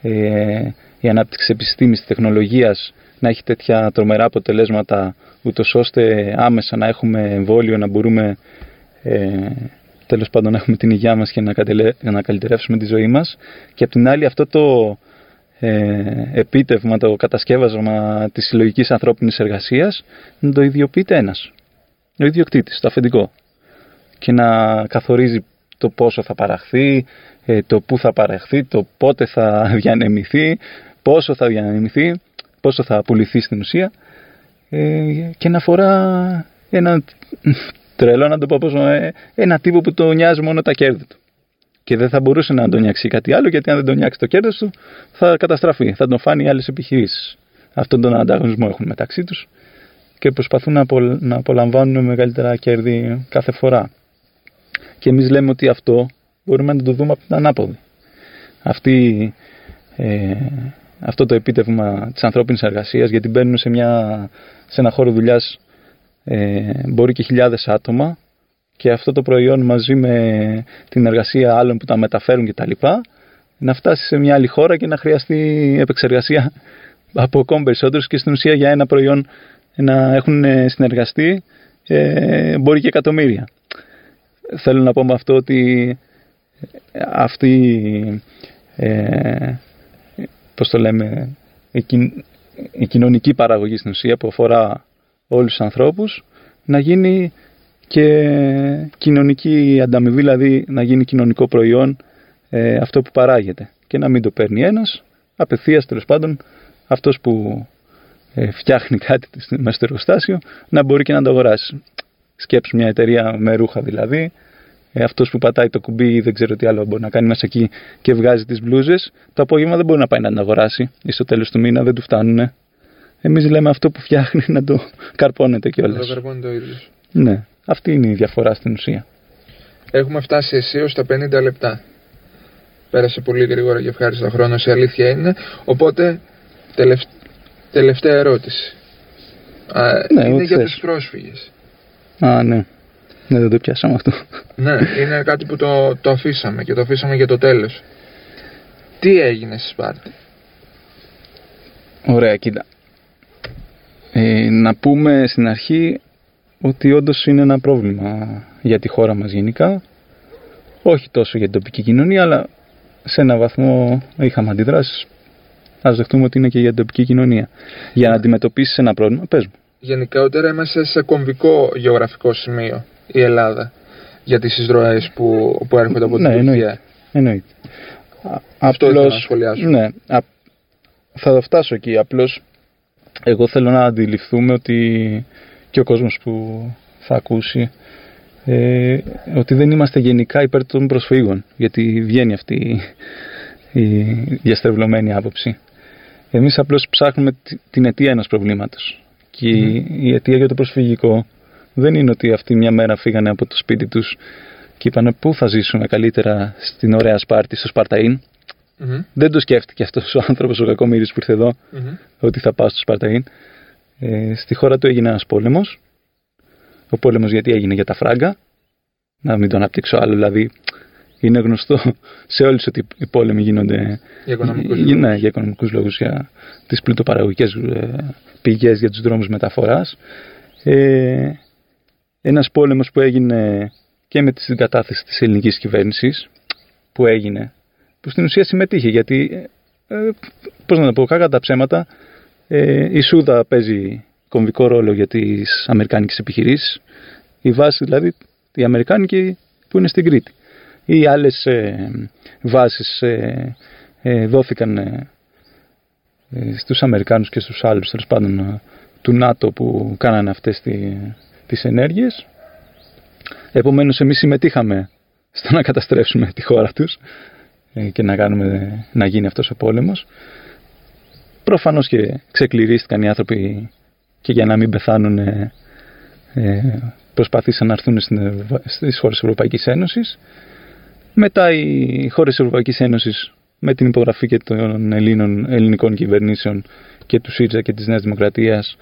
B: Ε, η ανάπτυξη της επιστήμης, της τεχνολογίας να έχει τέτοια τρομερά αποτελέσματα ούτως ώστε άμεσα να έχουμε εμβόλιο να μπορούμε ε, τέλος πάντων να έχουμε την υγειά μας και να, κατελε... να καλυτερεύσουμε τη ζωή μας. Και απ' την άλλη αυτό το ε, επίτευγμα, το κατασκεύασμα της συλλογικής ανθρώπινης εργασίας να το ιδιοποιείται ένας, ο ιδιοκτήτης, το αφεντικό. Και να καθορίζει το πόσο θα παραχθεί, ε, το πού θα παραχθεί, το πότε θα διανεμηθεί, πόσο θα διανεμηθεί, πόσο θα πουληθεί στην ουσία ε, και να αφορά ένα τρελό να το πω πώς, ε, ένα τύπο που το νοιάζει μόνο τα κέρδη του. Και δεν θα μπορούσε να τον νιάξει κάτι άλλο, γιατί αν δεν τον νιάξει το κέρδος του, θα καταστραφεί. Θα τον φάνει οι άλλες επιχειρήσεις. Αυτόν τον ανταγωνισμό έχουν μεταξύ τους και προσπαθούν να, απολ- να απολαμβάνουν μεγαλύτερα κέρδη κάθε φορά. Και εμείς λέμε ότι αυτό μπορούμε να το δούμε από την ανάποδη. Αυτή, ε, αυτό το επίτευγμα της ανθρώπινης εργασίας, γιατί μπαίνουν σε, μια, σε ένα χώρο δουλειάς ε, μπορεί και χιλιάδες άτομα και αυτό το προϊόν μαζί με την εργασία άλλων που τα μεταφέρουν κτλ. να φτάσει σε μια άλλη χώρα και να χρειαστεί επεξεργασία από ακόμη περισσότερους και στην ουσία για ένα προϊόν να έχουν ε, συνεργαστεί ε, μπορεί και εκατομμύρια. θέλω να πω με αυτό ότι αυτή ε, πώς το λέμε η, κοιν- η κοινωνική παραγωγή στην ουσία που αφορά όλους τους ανθρώπους να γίνει και κοινωνική ανταμοιβή, δηλαδή να γίνει κοινωνικό προϊόν ε, αυτό που παράγεται και να μην το παίρνει ένας, απευθείας τέλος πάντων αυτός που ε, φτιάχνει κάτι στη- μέσα στο εργοστάσιο να μπορεί και να το αγοράσει. Σκέψου μια εταιρεία με ρούχα δηλαδή, ε, αυτός που πατάει το κουμπί ή δεν ξέρω τι άλλο μπορεί να κάνει μέσα εκεί και βγάζει τις μπλούζες, το απόγευμα δεν μπορεί να πάει να την αγοράσει ή στο τέλος του μήνα δεν του φτάνουν. Εμείς λέμε αυτό που φτιάχνει να το καρπώνεται
A: Το
B: κιόλας.
A: καρπώνει το ίδιος.
B: Ναι, αυτή είναι η διαφορά στην ουσία.
A: Έχουμε φτάσει αισίως στα 50 λεπτά. Πέρασε πολύ γρήγορα και ευχάριστα χρόνο, η αλήθεια είναι. Οπότε, τελευ... τελευταία ερώτηση. Α,
B: Ναι,
A: είναι
B: ό,τι
A: για
B: θες.
A: τους πρόσφυγες.
B: Α, ναι. Ναι, δεν το πιάσαμε αυτό.
A: ναι, είναι κάτι που το, το αφήσαμε και το αφήσαμε για το τέλος. Τι έγινε στη Σπάρτη;
B: Ωραία, κοίτα. Ε, να πούμε στην αρχή ότι όντως είναι ένα πρόβλημα για τη χώρα μας γενικά. Όχι τόσο για την τοπική κοινωνία, αλλά σε ένα βαθμό είχαμε αντιδράσεις. Ας δεχτούμε ότι είναι και για την τοπική κοινωνία. Για να αντιμετωπίσεις ένα πρόβλημα, πες μου.
A: Γενικότερα είμαστε σε κομβικό γεωγραφικό σημείο η Ελλάδα για τις εισρωές που, που έρχονται από την
B: Ναι,
A: Τουρκία.
B: εννοείται. Εννοείται. Α-
A: Αυτό ήθελα
B: απλώς-
A: να σχολιάσω.
B: Ναι, α- θα φτάσω εκεί. Απλώς εγώ θέλω να αντιληφθούμε ότι και ο κόσμος που θα ακούσει ε, ότι δεν είμαστε γενικά υπέρ των προσφύγων γιατί βγαίνει αυτή η διαστρεβλωμένη άποψη. Εμείς απλώς ψάχνουμε τη- την αιτία ενός προβλήματος και η- η αιτία για το προσφυγικό δεν είναι ότι αυτοί μια μέρα φύγανε από το σπίτι τους και είπαν πού θα ζήσουμε καλύτερα στην ωραία Σπάρτη, στο Σπαρταΐν;
A: Μμμ,
B: Δεν το σκέφτηκε αυτός ο άνθρωπος ο κακομύρης που ήρθε εδώ
A: μμμ.
B: ότι θα πάω στο Σπαρταΐν. Ε, στη χώρα του έγινε ένας πόλεμος. Ο πόλεμος γιατί έγινε για τα φράγκα. Να μην το αναπτύξω άλλο, δηλαδή είναι γνωστό σε όλους ότι οι πόλεμοι γίνονται
A: Για οικονομικούς
B: για-
A: λόγους.
B: ναι, για οικονομικούς λόγους, για τις πλουτοπαραγωγικές ε, πηγές, για τους δρόμους μεταφοράς. Ε, ένας πόλεμος που έγινε και με τη συγκατάθεση της ελληνικής κυβέρνησης, που έγινε, που στην ουσία συμμετείχε, γιατί, ε, ε, πώς να το πω, κακά τα ψέματα, ε, η Σούδα παίζει κομβικό ρόλο για τις αμερικάνικες επιχειρήσεις, η βάση δηλαδή, η αμερικάνικη που είναι στην Κρήτη. Ή άλλες ε, βάσεις ε, ε, δόθηκαν ε, ε, στους Αμερικάνους και στους άλλους τέλος πάντων ε, του ΝΑΤΟ που κάνανε αυτές τις, τις ενέργειες. Επομένως εμείς συμμετείχαμε στο να καταστρέψουμε τη χώρα τους ε, και να, κάνουμε, να γίνει αυτός ο πόλεμος. Προφανώς και ξεκληρίστηκαν οι άνθρωποι και για να μην πεθάνουν ε, ε, προσπαθήσαν να έρθουν στην, Ευρω- στις χώρες της Ευρωπαϊκής Ένωσης. Μετά οι χώρες της Ευρωπαϊκής Ένωσης με την υπογραφή και των Ελλήνων, ελληνικών κυβερνήσεων και του ΣΥΡΙΖΑ και της Νέας Δημοκρατίας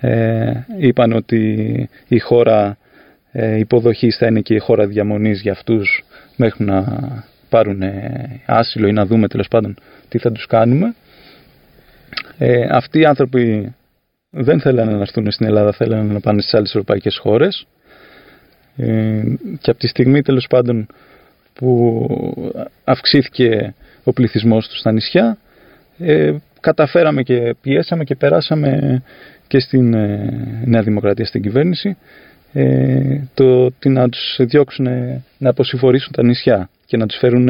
B: ε, είπαν ότι η χώρα ε, υποδοχής θα είναι και η χώρα διαμονής για αυτούς μέχρι να πάρουν ε, άσυλο ή να δούμε τέλος πάντων τι θα τους κάνουμε. Ε, αυτοί οι άνθρωποι δεν θέλανε να έρθουν στην Ελλάδα, θέλανε να πάνε στις άλλες ευρωπαϊκές χώρες. Ε, και από τη στιγμή τέλος πάντων που αυξήθηκε ο πληθυσμός τους στα νησιά, ε, καταφέραμε και πιέσαμε και περάσαμε και στην ε, Νέα Δημοκρατία στην κυβέρνηση ε, το ότι να τους διώξουν να αποσυφορήσουν τα νησιά και να τους φέρουν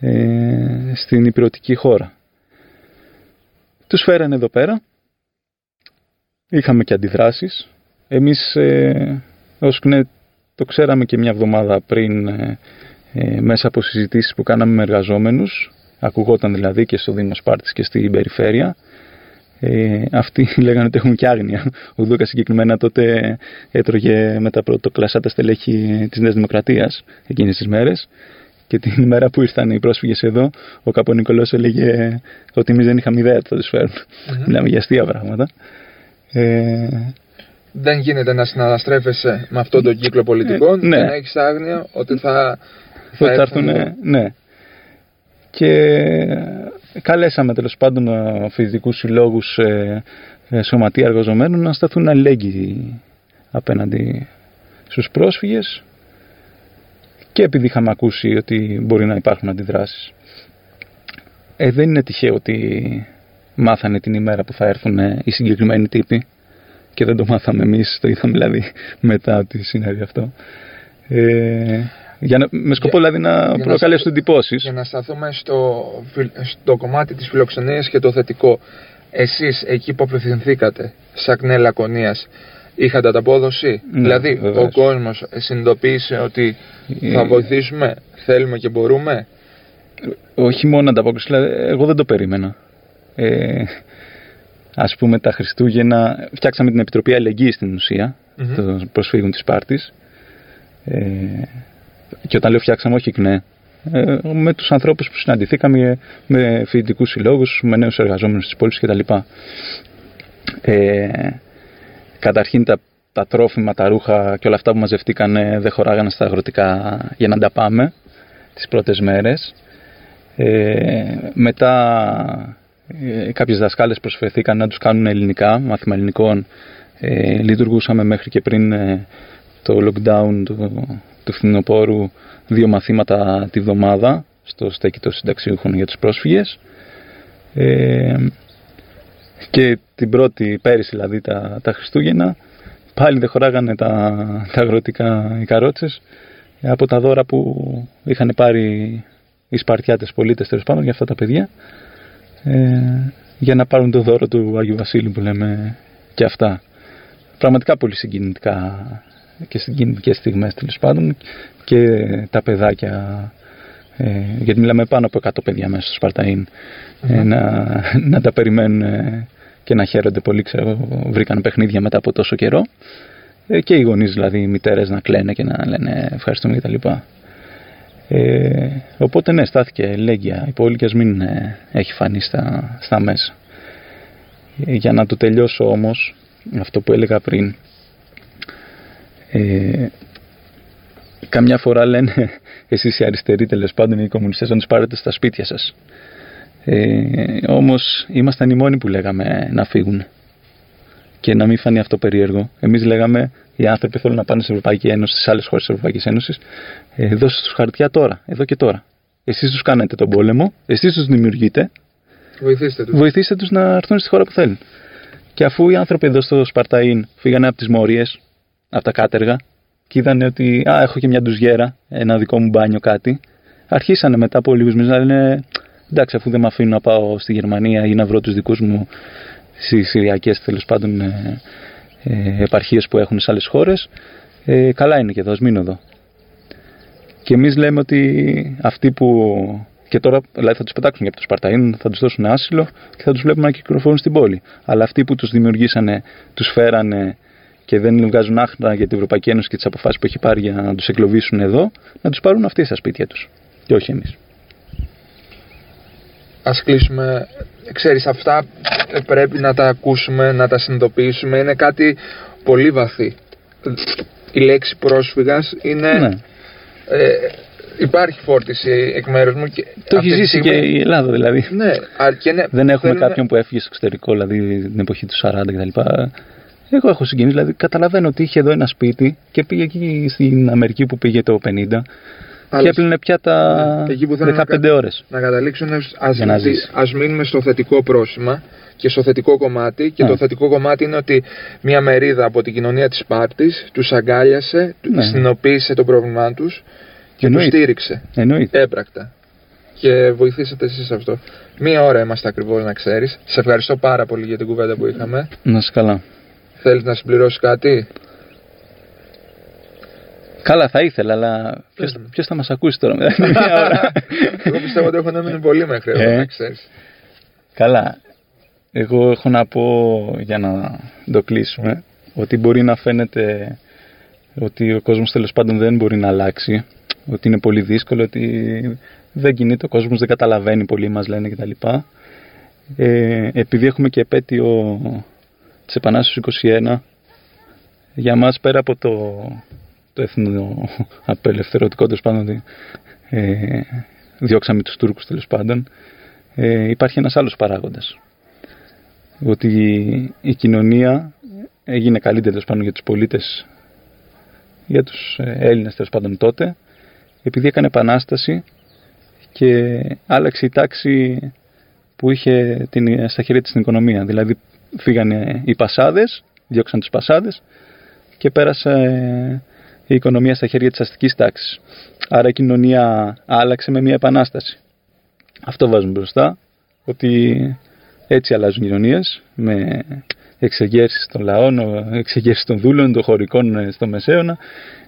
B: ε, στην υπηρετική χώρα. Τους φέρανε εδώ πέρα, είχαμε και αντιδράσεις. Εμείς ε, ως ΚΝΕ το ξέραμε και μια εβδομάδα πριν ε, ε, μέσα από συζητήσεις που κάναμε με εργαζόμενους, ακουγόταν δηλαδή και στο Δήμο Σπάρτης και στην περιφέρεια, ε, αυτοί λέγανε ότι έχουν και άγνοια. Ο Δούκας συγκεκριμένα τότε έτρωγε με τα πρωτοκλασσά τα στελέχη της Νέας Δημοκρατίας εκείνες τις μέρες και την ημέρα που ήρθαν οι πρόσφυγες εδώ, ο Καπονικολός έλεγε ότι εμείς δεν είχαμε ιδέα ότι θα τους φέρουν. Μιλάμε για αστεία πράγματα. Ε,
A: Δεν γίνεται να συναναστρέφεσαι με αυτόν τον κύκλο πολιτικών
B: Ε, ναι.
A: και να έχεις άγνοια ότι θα,
B: ότι θα
A: έρθουν
B: έρθουν,
A: εδώ.
B: ναι. Και καλέσαμε τέλος πάντων φυσικού συλλόγους ε, ε, σωματεία εργαζομένων να σταθούν αλληλέγγυοι απέναντι στους πρόσφυγες και επειδή είχαμε ακούσει ότι μπορεί να υπάρχουν αντιδράσεις. Ε, δεν είναι τυχαίο ότι μάθανε την ημέρα που θα έρθουν οι συγκεκριμένοι τύποι και δεν το μάθαμε εμείς, το είδαμε δηλαδή μετά ότι συνέβη αυτό. Ε, για να, με σκοπό δηλαδή να προκαλέσουν εντυπώσεις.
A: Για να σταθούμε στο, στο κομμάτι της φιλοξενίας και το θετικό. Εσείς εκεί που απευθυνθήκατε, σαν κνέ Λακωνίας, είχατε ανταπόδοση;
B: Ναι,
A: δηλαδή
B: βεβαίως.
A: ο κόσμος συνειδητοποίησε ότι θα
B: Ε,
A: βοηθήσουμε, θέλουμε και μπορούμε;
B: όχι μόνο ανταπόκριση, δηλαδή, εγώ δεν το περίμενα. Ε, ας πούμε τα Χριστούγεννα, φτιάξαμε την Επιτροπή Αλληλεγγύης στην ουσία,
A: Μμμ.
B: των προσφύγων της Σπάρτης. Ε, και όταν λέω φτιάξαμε, όχι ναι. Ε, με τους ανθρώπους που συναντηθήκαμε, με φοιτητικούς συλλόγους, με νέους εργαζόμενους της πόλης κτλ. Ε, καταρχήν τα, τα τρόφιμα, τα ρούχα και όλα αυτά που μαζευτήκαν ε, δεν χωράγανε στα αγροτικά για να τα πάμε τις πρώτες μέρες. Ε, μετά ε, κάποιες δασκάλες προσφερθήκαν να τους κάνουν ελληνικά, μάθημα ελληνικών. Ε, λειτουργούσαμε μέχρι και πριν ε, το lockdown του, του φθινοπόρου δύο μαθήματα τη βδομάδα στο στέκι των συνταξιούχων για τους πρόσφυγες. Ε, και την πρώτη πέρυσι δηλαδή τα, τα Χριστούγεννα πάλι δεν χωράγανε τα, τα αγροτικά οι καρότσες ε, από τα δώρα που είχαν πάρει οι Σπαρτιάτες πολίτες τέλος πάντων για αυτά τα παιδιά ε, για να πάρουν το δώρο του Άγιου Βασίλη που λέμε και αυτά. Πραγματικά πολύ συγκινητικά και συγκινητικές στιγμές τέλος πάντων και τα παιδάκια ε, γιατί μιλάμε πάνω από 100 παιδιά μέσα στο σπαρταιν ε, να, να τα περιμένουν ε, και να χαίρονται πολύ ξέρω, βρήκαν παιχνίδια μετά από τόσο καιρό ε, και οι γονείς δηλαδή οι μητέρες να κλαίνε και να λένε ευχαριστούμε κτλ. Ε, οπότε ναι, στάθηκε λέγια η πόλη και ας μην ε, έχει φανεί στα, στα μέσα. Ε, για να το τελειώσω όμως, αυτό που έλεγα πριν, ε, καμιά φορά λένε εσείς οι αριστεροί τέλος πάντων οι κομμουνιστές να τους πάρετε στα σπίτια σας. Ε, όμως ήμασταν οι μόνοι που λέγαμε να φύγουν και να μην φανεί αυτό περίεργο. Εμείς λέγαμε οι άνθρωποι θέλουν να πάνε στην Ευρωπαϊκή Ένωση, στις άλλες χώρες της Ευρωπαϊκής Ένωσης, ε, δώστε τους χαρτιά τώρα, εδώ και τώρα. Εσείς τους κάνετε τον πόλεμο, εσείς τους δημιουργείτε,
A: Βοηθήστε τους.
B: βοηθήστε τους να έρθουν στη χώρα που θέλουν. Και αφού οι άνθρωποι εδώ στο Σπαρταΐν φύγανε από τις Μόριες, από τα κάτεργα, και είδανε ότι α, έχω και μια ντουζιέρα, ένα δικό μου μπάνιο κάτι, αρχίσανε μετά από λίγους μήνες να λένε εντάξει αφού δεν με αφήνουν να πάω στη Γερμανία ή να βρω τους δικούς μου στις Συριακές τέλος πάντων ε, ε, επαρχίες που έχουν σε άλλες χώρες, ε, καλά είναι και εδώ, ας μείνω εδώ. Και εμείς λέμε ότι αυτοί που. Και τώρα δηλαδή θα τους πετάξουν για από το Σπαρταΐν, θα τους δώσουν άσυλο και θα τους βλέπουμε να κυκλοφορούν στην πόλη. Αλλά αυτοί που τους δημιουργήσανε, τους φέρανε και δεν βγάζουν άχνα για την Ευρωπαϊκή Ένωση και τις αποφάσεις που έχει πάρει για να τους εγκλωβίσουν εδώ, να τους πάρουν αυτοί στα σπίτια τους. Και όχι εμείς.
A: Ας κλείσουμε. Ξέρεις, αυτά πρέπει να τα ακούσουμε, να τα συνειδητοποιήσουμε. Είναι κάτι πολύ βαθύ. Η λέξη πρόσφυγας είναι...
B: Ναι.
A: Ε, υπάρχει φόρτιση εκ μέρους μου. Και
B: Το
A: αυτή
B: έχει
A: τη
B: ζήσει
A: στιγμή-
B: και η Ελλάδα δηλαδή.
A: Ναι, αρ- και ναι,
B: Δεν έχουμε
A: θέλουμε-
B: κάποιον που έφυγε στο εξωτερικό, δηλαδή την εποχή του 40 κτλ. Εγώ έχω συγκινήσει, δηλαδή καταλαβαίνω ότι είχε εδώ ένα σπίτι και πήγε εκεί στην Αμερική που πήγε το 50 και
A: Αλλά
B: έπλυνε πια τα
A: Ναι, εκεί που θέλω να
B: 15
A: κα-
B: ώρες.
A: να καταλήξουν ας,
B: Για να
A: μη-
B: ζήσει.
A: ας μείνουμε στο θετικό πρόσημα και στο θετικό κομμάτι και
B: Ναι.
A: το θετικό κομμάτι είναι ότι μια μερίδα από την κοινωνία της Σπάρτης τους αγκάλιασε, του
B: Ναι.
A: συνειδητοποίησε το πρόβλημά τους και τους
B: Εννοείται.
A: στήριξε
B: Εννοείται.
A: έμπρακτα και βοηθήσατε εσείς αυτό. Μία ώρα είμαστε ακριβώς να ξέρεις. Σε ευχαριστώ πάρα πολύ για την κουβέντα που είχαμε.
B: Να είσαι καλά.
A: Θέλεις να συμπληρώσεις κάτι;
B: Καλά θα ήθελα, αλλά ποιος,
A: Πες μου.
B: ποιος θα μας ακούσει τώρα μετά την μία ώρα;
A: Εγώ πιστεύω ότι έχουν μείνει πολύ μέχρι εδώ
B: Ε.
A: να ξέρεις.
B: Καλά. Εγώ έχω να πω για να το κλείσουμε ότι μπορεί να φαίνεται ότι ο κόσμος τέλος πάντων δεν μπορεί να αλλάξει ότι είναι πολύ δύσκολο, ότι δεν κινείται ο κόσμος, δεν καταλαβαίνει πολύ μας λένε κτλ. Ε, επειδή έχουμε και επέτειο της Επανάστασης 21 για μας πέρα από το, το εθνο απελευθερωτικό τέλος πάντων ότι, ε, διώξαμε τους Τούρκους τέλος πάντων ε, υπάρχει ένας άλλος παράγοντας. Ότι η κοινωνία έγινε καλύτερη τέλος πάντων για τους πολίτες, για τους ε, Έλληνες τέλος πάντων τότε, επειδή έκανε επανάσταση και άλλαξε η τάξη που είχε την, στα χέρια της την οικονομία. Δηλαδή φύγανε οι πασάδες, διώξαν τους πασάδες και πέρασε η οικονομία στα χέρια της αστικής τάξης. Άρα η κοινωνία άλλαξε με μια επανάσταση. Αυτό βάζουμε μπροστά, ότι έτσι αλλάζουν κοινωνίες, με εξεγέρσεις των λαών, εξεγέρσεις των δούλων, των χωρικών ε, στο Μεσαίωνα,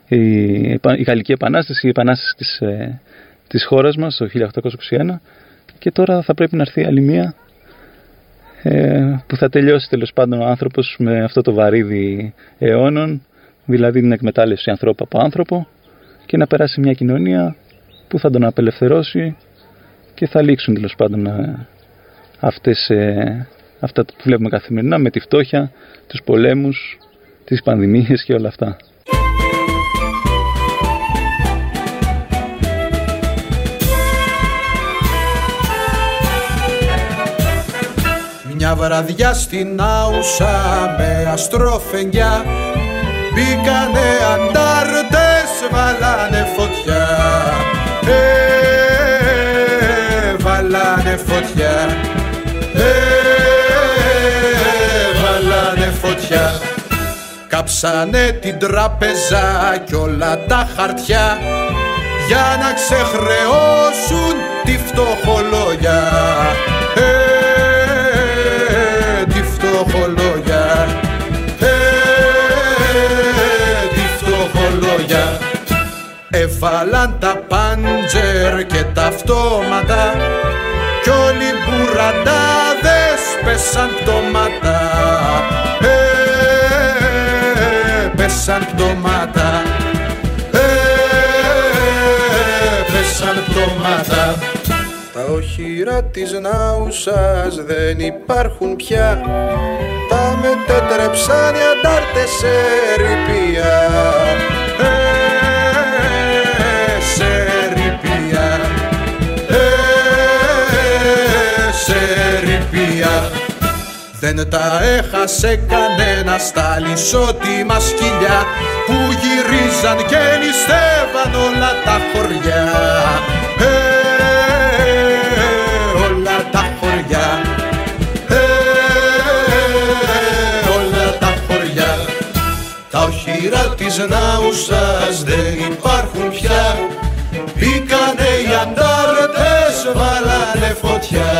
B: η, η Γαλλική Επανάσταση, η Επανάσταση της, ε, της χώρας μας το 1821 και τώρα θα πρέπει να έρθει άλλη μία ε, που θα τελειώσει τέλος πάντων ο άνθρωπος με αυτό το βαρύδι αιώνων, δηλαδή την εκμετάλλευση ανθρώπου από άνθρωπο και να περάσει μια κοινωνία που θα τον απελευθερώσει και θα λήξουν τέλος πάντων ε, αυτές, ε, αυτά που βλέπουμε καθημερινά με τη φτώχεια, τους πολέμους, τις πανδημίες και όλα αυτά.
D: Μια βραδιά στην Άουσα με αστροφενιά Μπήκανε αντάρτες, βάλανε φωτιά. Ε, Βάλανε φωτιά. Ε, Βάλανε φωτιά. Κάψανε την τράπεζα κι όλα τα χαρτιά για να ξεχρεώσουν τη φτωχολόγια. Έβαλαν τα πάντζερ και τα αυτόματα. Κι όλοι οι μπουραντάδες πέσαν πτώματα. Ε, πέσαν πτώματα. Ε, πέσαν πτώματα. Τα οχυρά της Νάουσας δεν υπάρχουν πια. Τα μετέτρεψαν οι αντάρτες σε ρηπία ε, Σε ρηπία ε, Σε ρηπία δεν τα έχασε κανένα στα λισότιμα σκυλιά που γυρίζαν και νηστεύαν όλα τα χωριά. Ε, όνειρα της Νάουσας δεν υπάρχουν πια. Μπήκανε οι αντάρτες, βάλανε φωτιά